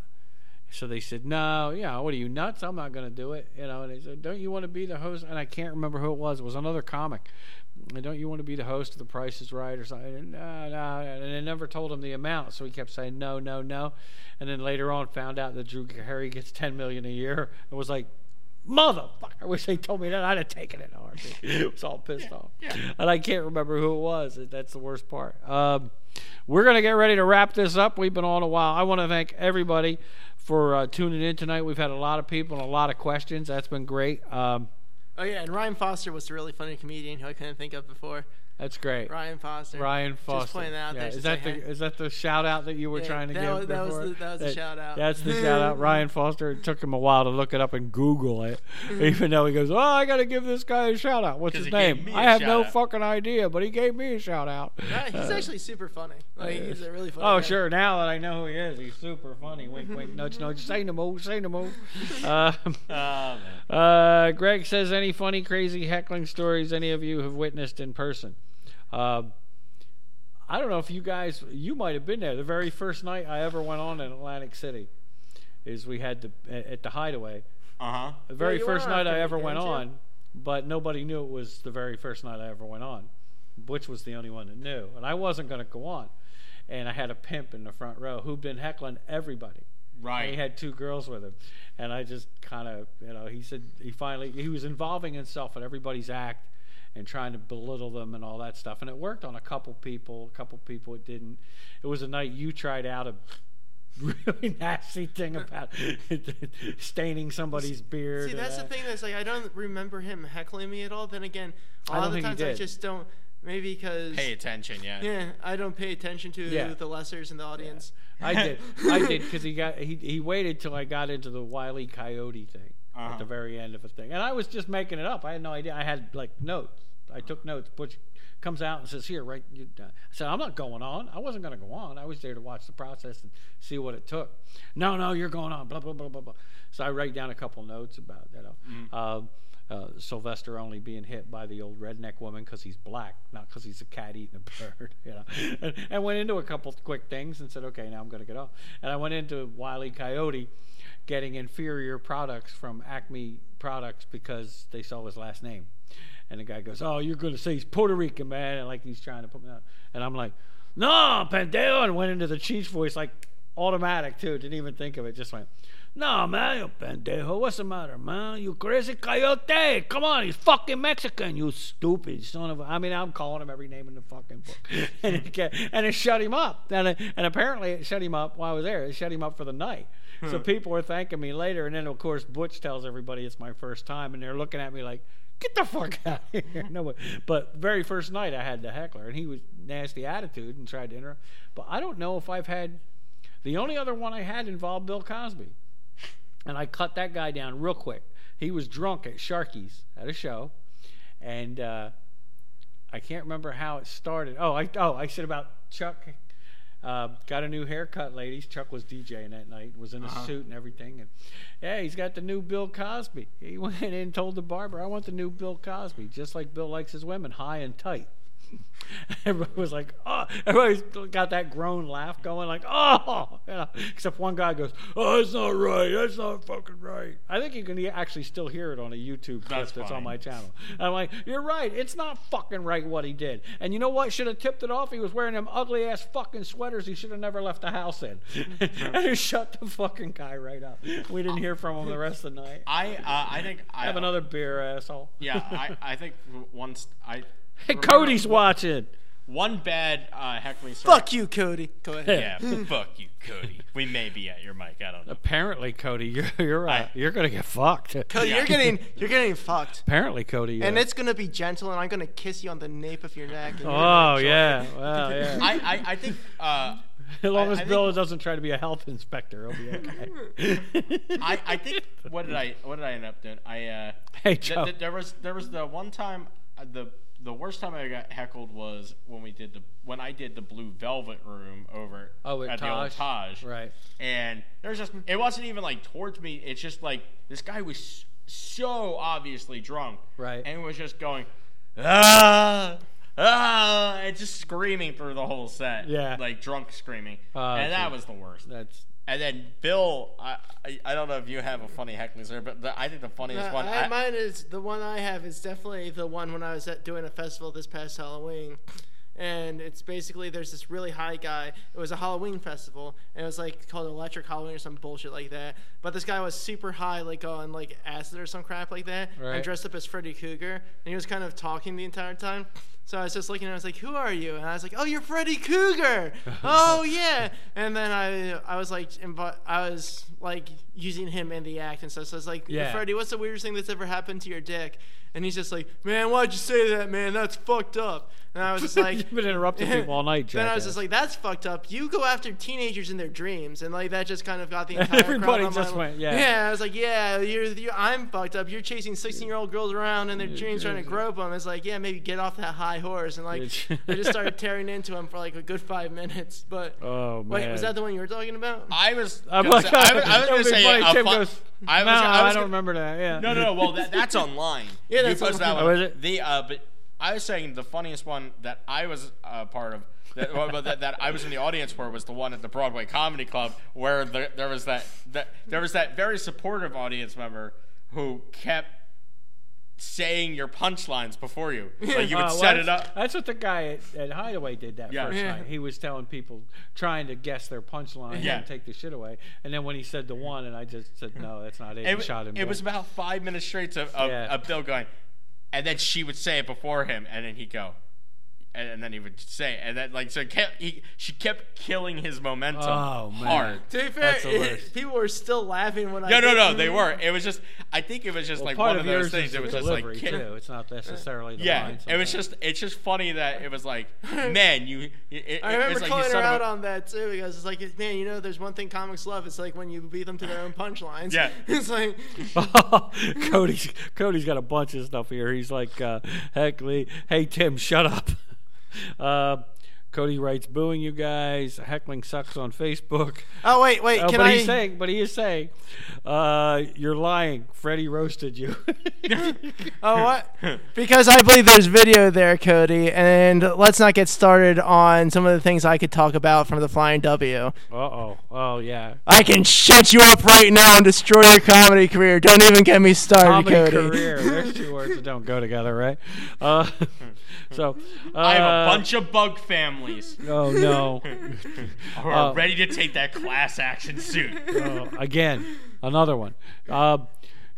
So they said, "No, yeah, what are you nuts? I'm not going to do it." You know, and they said, "Don't you want to be the host?" And I can't remember who it was. It was another comic. Don't you want to be the host of The Price Is Right or something? No, no, and they never told him the amount, so he kept saying no, no, no. And then later on, found out that Drew Carey gets 10 million a year, and was like, "Motherfucker! I wish they told me that. I'd have taken it." Hard. was all pissed off, yeah. and I can't remember who it was. That's the worst part. Um, we're gonna get ready to wrap this up. We've been on a while. I want to thank everybody for uh, tuning in tonight. We've had a lot of people and a lot of questions. That's been great. Um, Oh yeah, and Ryan Foster was a really funny comedian who I couldn't think of before. That's great. Ryan Foster. Ryan Foster. Just pointing that out Yeah, there. Is that the hi. is that the shout out that you were Yeah, trying to that give? was- that was before? the- that was the shout out. That's the shout out. Ryan Foster. It took him a while to look it up and Google it, even though he goes, "Oh, I got to give this guy a shout out." What's his name? I have no shout-out. fucking idea, but he gave me a shout out. Yeah, he's Uh, actually super funny. Like he's a really funny. Oh, guy. sure. Now that I know who he is, he's super funny. Wink, wink, nudge, nudge. Say no more. Say no more. Uh, Oh, uh, Greg says, any funny, crazy heckling stories any of you have witnessed in person? Um I don't know if you guys, you might have been there. The very first night I ever went on in Atlantic City is we had the at the Hideaway. Uh huh. The very you first night I ever went didn't you? on, but nobody knew it was the very first night I ever went on. Butch was the only one that knew, and I wasn't going to go on. And I had a pimp in the front row who'd been heckling everybody. Right. And he had two girls with him, and I just kind of, you know, he said he finally he was involving himself in everybody's act and trying to belittle them and all that stuff, and it worked on a couple people. A couple people it didn't. It was a night you tried out a really nasty thing about staining somebody's beard. See, that's the thing. That's like I don't remember him heckling me at all. Then again, a lot of the times I just don't. Maybe because Pay attention, yeah. yeah, I don't pay attention to Yeah. the lessers in the audience. I did. I did because he got he he waited till I got into the Wile E. Coyote thing at Uh-huh. the very end of the thing, and I was just making it up. I had no idea. I had like notes. I took notes. Butch comes out and says, "Here, right." You, uh," I said, "I'm not going on. I wasn't going to go on. I was there to watch the process and see what it took." No, no, you're going on. Blah blah blah blah blah. So I write down a couple notes about you know. Um, uh, Sylvester only being hit by the old redneck woman because he's black, not because he's a cat eating a bird, you know. And, and went into a couple quick things and said, okay, now I'm going to get off. And I went into Wile E. Coyote getting inferior products from Acme Products because they saw his last name. And the guy goes, oh, you're going to say he's Puerto Rican, man, and like he's trying to put me out. And I'm like, no, pendejo, and went into the Chiefs voice like automatic too. Didn't even think of it. Just went, no, man, you pendejo. What's the matter, man? You crazy coyote? Come on, he's fucking Mexican. You stupid son of a. I mean, I'm calling him every name in the fucking book, and it and it shut him up. And it, and apparently it shut him up while I was there. It shut him up for the night. So hmm. people were thanking me later, and then of course Butch tells everybody it's my first time, and they're looking at me like. Get the fuck out of here! No, but, but very first night I had the heckler, and he was nasty attitude and tried to interrupt. But I don't know if I've had the only other one I had involved Bill Cosby. And I cut that guy down real quick. He was drunk at Sharky's at a show. And uh, I can't remember how it started. Oh, I, oh, I said about Chuck. Uh, got a new haircut, ladies. Chuck was DJing that night, was in a Uh-huh. suit and everything. And yeah, he's got the new Bill Cosby. He went in and told the barber, I want the new Bill Cosby, just like Bill likes his women, high and tight. Everybody was like, oh, everybody's got that groan laugh going, like, oh, you know, except one guy goes, oh, that's not right. That's not fucking right. I think you can actually still hear it on a YouTube clip That's that's, on my channel. And I'm like, you're right. It's not fucking right what he did. And you know what? Should have tipped it off. He was wearing them ugly ass fucking sweaters he should have never left the house in. and he shut the fucking guy right up. We didn't hear from him the rest of the night. I uh, I think I Have another beer, asshole. Yeah, I, I think once I. Hey, remember- Cody's watching. one bad uh, heckling. story- Fuck you, Cody. Go ahead. Yeah, fuck you, Cody. We may be at your mic. I don't know. Apparently, Cody, you're you're uh, I- you're gonna get fucked. Cody, Yeah. you're getting you're getting fucked. Apparently, Cody. And uh, it's gonna be gentle, and I'm gonna kiss you on the nape of your neck. and you're oh gonna enjoy yeah, it. well yeah. I, I, I think uh, as long I- as I Bill think- doesn't try to be a health inspector, he'll be okay. I, I think what did I what did I end up doing? I uh, Hey, th- Joe. th- there was there was the one time uh, the the worst time I got heckled was when we did the when I did the blue velvet room over Oh, at the old Taj? Right. And there's just it wasn't even like towards me. It's just like this guy was so obviously drunk. Right. And was just going ah ah and just screaming through the whole set. Yeah. Like drunk screaming. Oh, and that was the worst. That's And then Bill, I, I I don't know if you have a funny heckling story, but the, I think the funniest Uh, one. I, I, mine is the one I have is definitely the one when I was at doing a festival this past Halloween. And it's basically there's this really high guy. It was a Halloween festival, and it was like called Electric Halloween or some bullshit like that. But this guy was super high, like on like acid or some crap like that, Right. and dressed up as Freddy Krueger. And he was kind of talking the entire time. So I was just looking at him, I was like, "Who are you?" And I was like, "Oh, you're Freddy Cougar. oh yeah. And then I I was like invi- I was like using him in the act and stuff. So I was like, Yeah. Freddy, what's the weirdest thing that's ever happened to your dick? And he's just like, man, why'd you say that, man? That's fucked up. And I was just like, You've been interrupting people all night, too. Then I was just like, that's fucked up. You go after teenagers in their dreams, and like that just kind of got the entire Everybody crowd on just my- went, yeah. Yeah, I was like, yeah, you're, you're I'm fucked up. You're chasing 16 year old girls around in their dreams, trying to grope them. It's like, yeah, maybe get off that high horse. And like, It's- I just started tearing into him for like a good five minutes. But oh man. wait, was that the one you were talking about? I was. I'm like, say- I was, I was gonna say funny. a Tim fun- goes, I was. no, I, was I don't gonna- remember that. Yeah. No, no, no. Well, that, that's online. Yeah, You that's posted online. that Oh, one. is it? The uh, but I was saying the funniest one that I was a part of. That, well, that, that I was in the audience for was the one at the Broadway Comedy Club where there, there was that, that there was that very supportive audience member who kept saying your punchlines before you. Like you would Uh, well, set it up. That's what the guy at, at Hideaway did that Yeah. first Yeah. night. He was telling people, trying to guess their punchline Yeah. and take the shit away. And then when he said the one, and I just said, no, that's not it. It, and shot him. it dead. was about five minutes straight of, of, Yeah. of Bill going, and then she would say it before him, and then he'd go, and, and then he would say, and then like so, kept, he she kept killing his momentum Oh, man. hard. To be fair, That's the worst. people were still laughing when I. No, no, no, they were. It was just, I think it was just Well, like part one of of those things. It was just like, delivery, too. It's not necessarily the yeah, line. it was just, it's just funny that it was like, man, you. It, it, I it remember was like, calling you her out a- on that too because it's like, man, you know, there's one thing comics love. It's like when you beat them to their own punchlines. Yeah. it's like, Cody's Cody's got a bunch of stuff here. He's like, uh, heck, Lee, hey Tim, shut up. Uh, Cody writes, booing you guys. Heckling sucks on Facebook. oh wait, wait, Oh, can but I? he's saying, but he is saying, uh, you're lying. Freddie roasted you. oh what? Because I believe there's video there, Cody, and let's not get started on some of the things I could talk about from the Flying W. uh oh. Oh yeah. I can shut you up right now and destroy your comedy career. Don't even get me started, Comedy Cody. career. There's two words that don't go together, right? Uh, so uh, I have a bunch of bug families Oh no. who are uh, ready to take that class action suit. Oh, again, another one. Uh,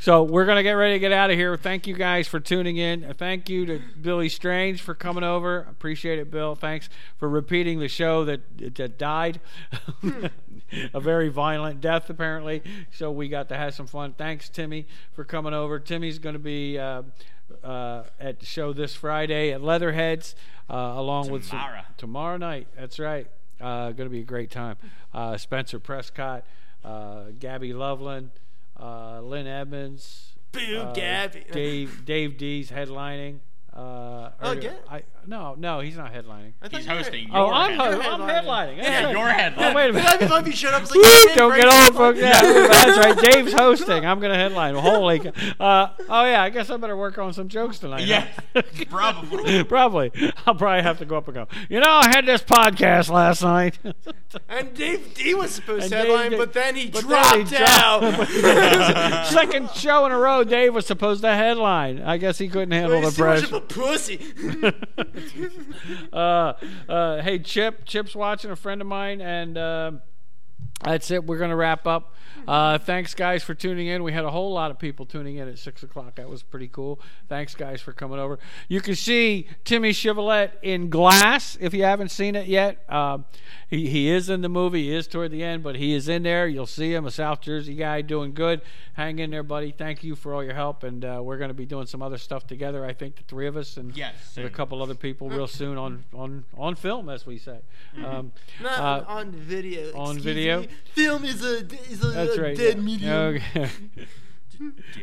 so we're gonna get ready to get out of here. Thank you guys for tuning in. Thank you to Billy Strange for coming over. Appreciate it, Bill. Thanks for repeating the show that that died. A very violent death, apparently. So we got to have some fun. Thanks, Timmy, for coming over. Timmy's going to be uh, at the show this Friday at Leatherheads, uh, along with some- Tomorrow. tomorrow night. That's right. Uh, going to be a great time. Uh, Spencer Prescott, uh, Gabby Loveland, uh, Lynn Evans, Boo, Gabby. Dave Dave D's headlining. Uh, Oh? I, no, no, he's not headlining. I thought He's you were- hosting. Oh, your I'm, head. ho- I'm headlining. headlining. That's Yeah, right. your headline. Oh, wait a minute. That'd be fun if you showed up. It's like, Woo, don't get the all fuck- fucked. Yeah, that's right. Dave's hosting. I'm gonna headline. Holy. c- Uh, oh yeah, I guess I better work on some jokes tonight. Yeah, huh? probably. probably. I'll probably have to go up and go. You know, I had this podcast last night. And Dave D was supposed And to Dave headline, did- but then he but then dropped he out. Second show in a row, Dave was supposed to headline. I guess he couldn't handle the He's too much of pressure. a pussy. uh, uh, hey, Chip. Chip's watching a friend of mine, and uh, that's it. We're going to wrap up. Uh, thanks, guys, for tuning in. We had a whole lot of people tuning in at 6 o'clock. That was pretty cool. Thanks, guys, for coming over. You can see Timmy Chivalette in Glass if you haven't seen it yet. Uh, he, he is in the movie. He is toward the end, but he is in there. You'll see him, a South Jersey guy doing good. Hang in there, buddy. Thank you for all your help. And uh, we're going to be doing some other stuff together, I think, the three of us and Yes, with a couple other people real soon on, on, on film, as we say. Um, Not uh, on video. on excuse video? Film is a is a, That's a right. dead yeah. medium. Okay.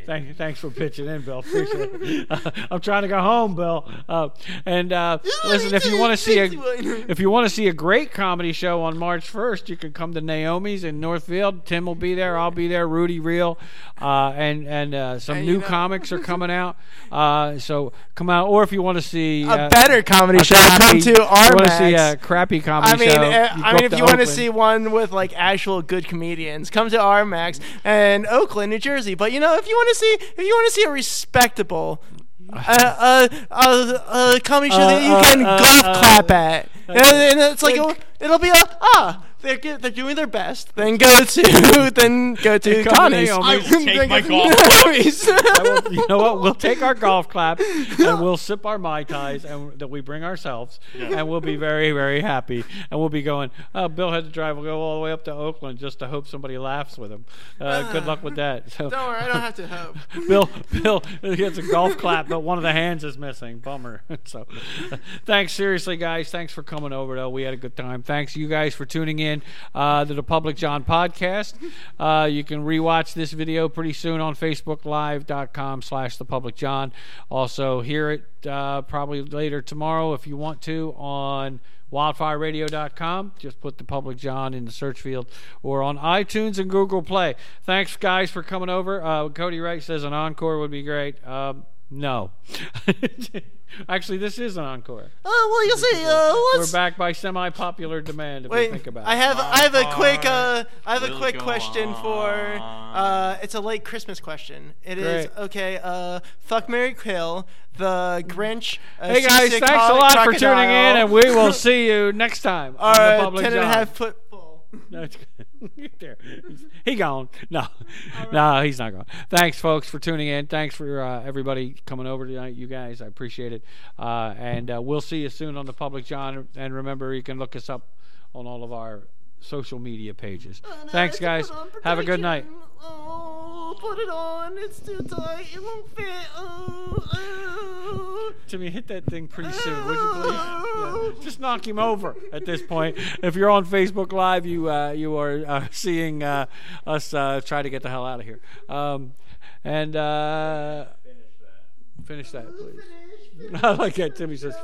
Thank, thanks for pitching in, Bill. Appreciate it. Uh, I'm trying to go home, Bill. Uh, and uh, listen, if you want to see a if you want to see a great comedy show on March 1st, you can come to Naomi's in Northfield. Tim will be there. I'll be there. Rudy Real, uh, and and uh, some And new you know- comics are coming out. Uh, so come out, or if you want to see a better comedy a show, crappy- come to you want to see a crappy comedy I mean, show. uh, I mean, if you want to see one with like actual good comedians, come to our Max and Oaklyn, New Jersey. But you know, if you want to see, if you want to see a respectable, uh, uh, uh, uh, comedy show that you Uh, can uh, golf uh, clap at, and, and it's like like- it'll, it'll be a ah. They're, good- they're doing their best. Then go to then go to come Connie's. I will take my golf Naomi's. I will- you know what? We'll take our golf clap and we'll sip our mai tais and that we bring ourselves, and we'll be very, very happy. And we'll be going. Oh, Bill had to drive. We'll go all the way up to Oaklyn just to hope somebody laughs with him. Uh, good luck with that. So, Don't worry, I don't have to hope. Bill, Bill gets a golf clap, but one of the hands is missing. Bummer. so, thanks seriously, guys. Thanks for coming over. Though we had a good time. Thanks you guys for tuning in uh, the Public John podcast. Uh, you can rewatch this video pretty soon on FacebookLive.com/slash The Public John. Also, hear it uh, probably later tomorrow if you want to on wildfireradio.com. Just put the public John in the search field or on iTunes and Google Play. Thanks, guys, for coming over. Uh, Cody Wright says an encore would be great. Um, no. Actually, this is an encore. Oh well, you'll see. Uh, We're let's back by semi-popular demand. If Wait, you think about I it. have I have a quick uh I have a will quick go question for uh it's a late Christmas question. It is Great. okay. Uh, fuck Mary Kill, the Grinch. Uh, Hey guys, Seasick thanks a Cro- lot for tuning in, Crocodile, and we will see you next time on the Our Public ten and a John. half foot full. No, it's good. there. He's- He gone. No, no, he's not gone. Thanks, folks, for tuning in. Thanks for uh, everybody coming over tonight. You guys, I appreciate it. Uh, and uh, we'll see you soon on the Public John. And remember, you can look us up on all of our social media pages. Thanks, guys. Have a good night. Oh, put it on. It's too tight. It won't fit. Oh, oh. Timmy, hit that thing pretty soon, would you please? Yeah. Just knock him over at this point. If you're on Facebook Live, you uh, you are uh, seeing uh, us uh, try to get the hell out of here. Um, and uh, finish that, please. I like that. Timmy says.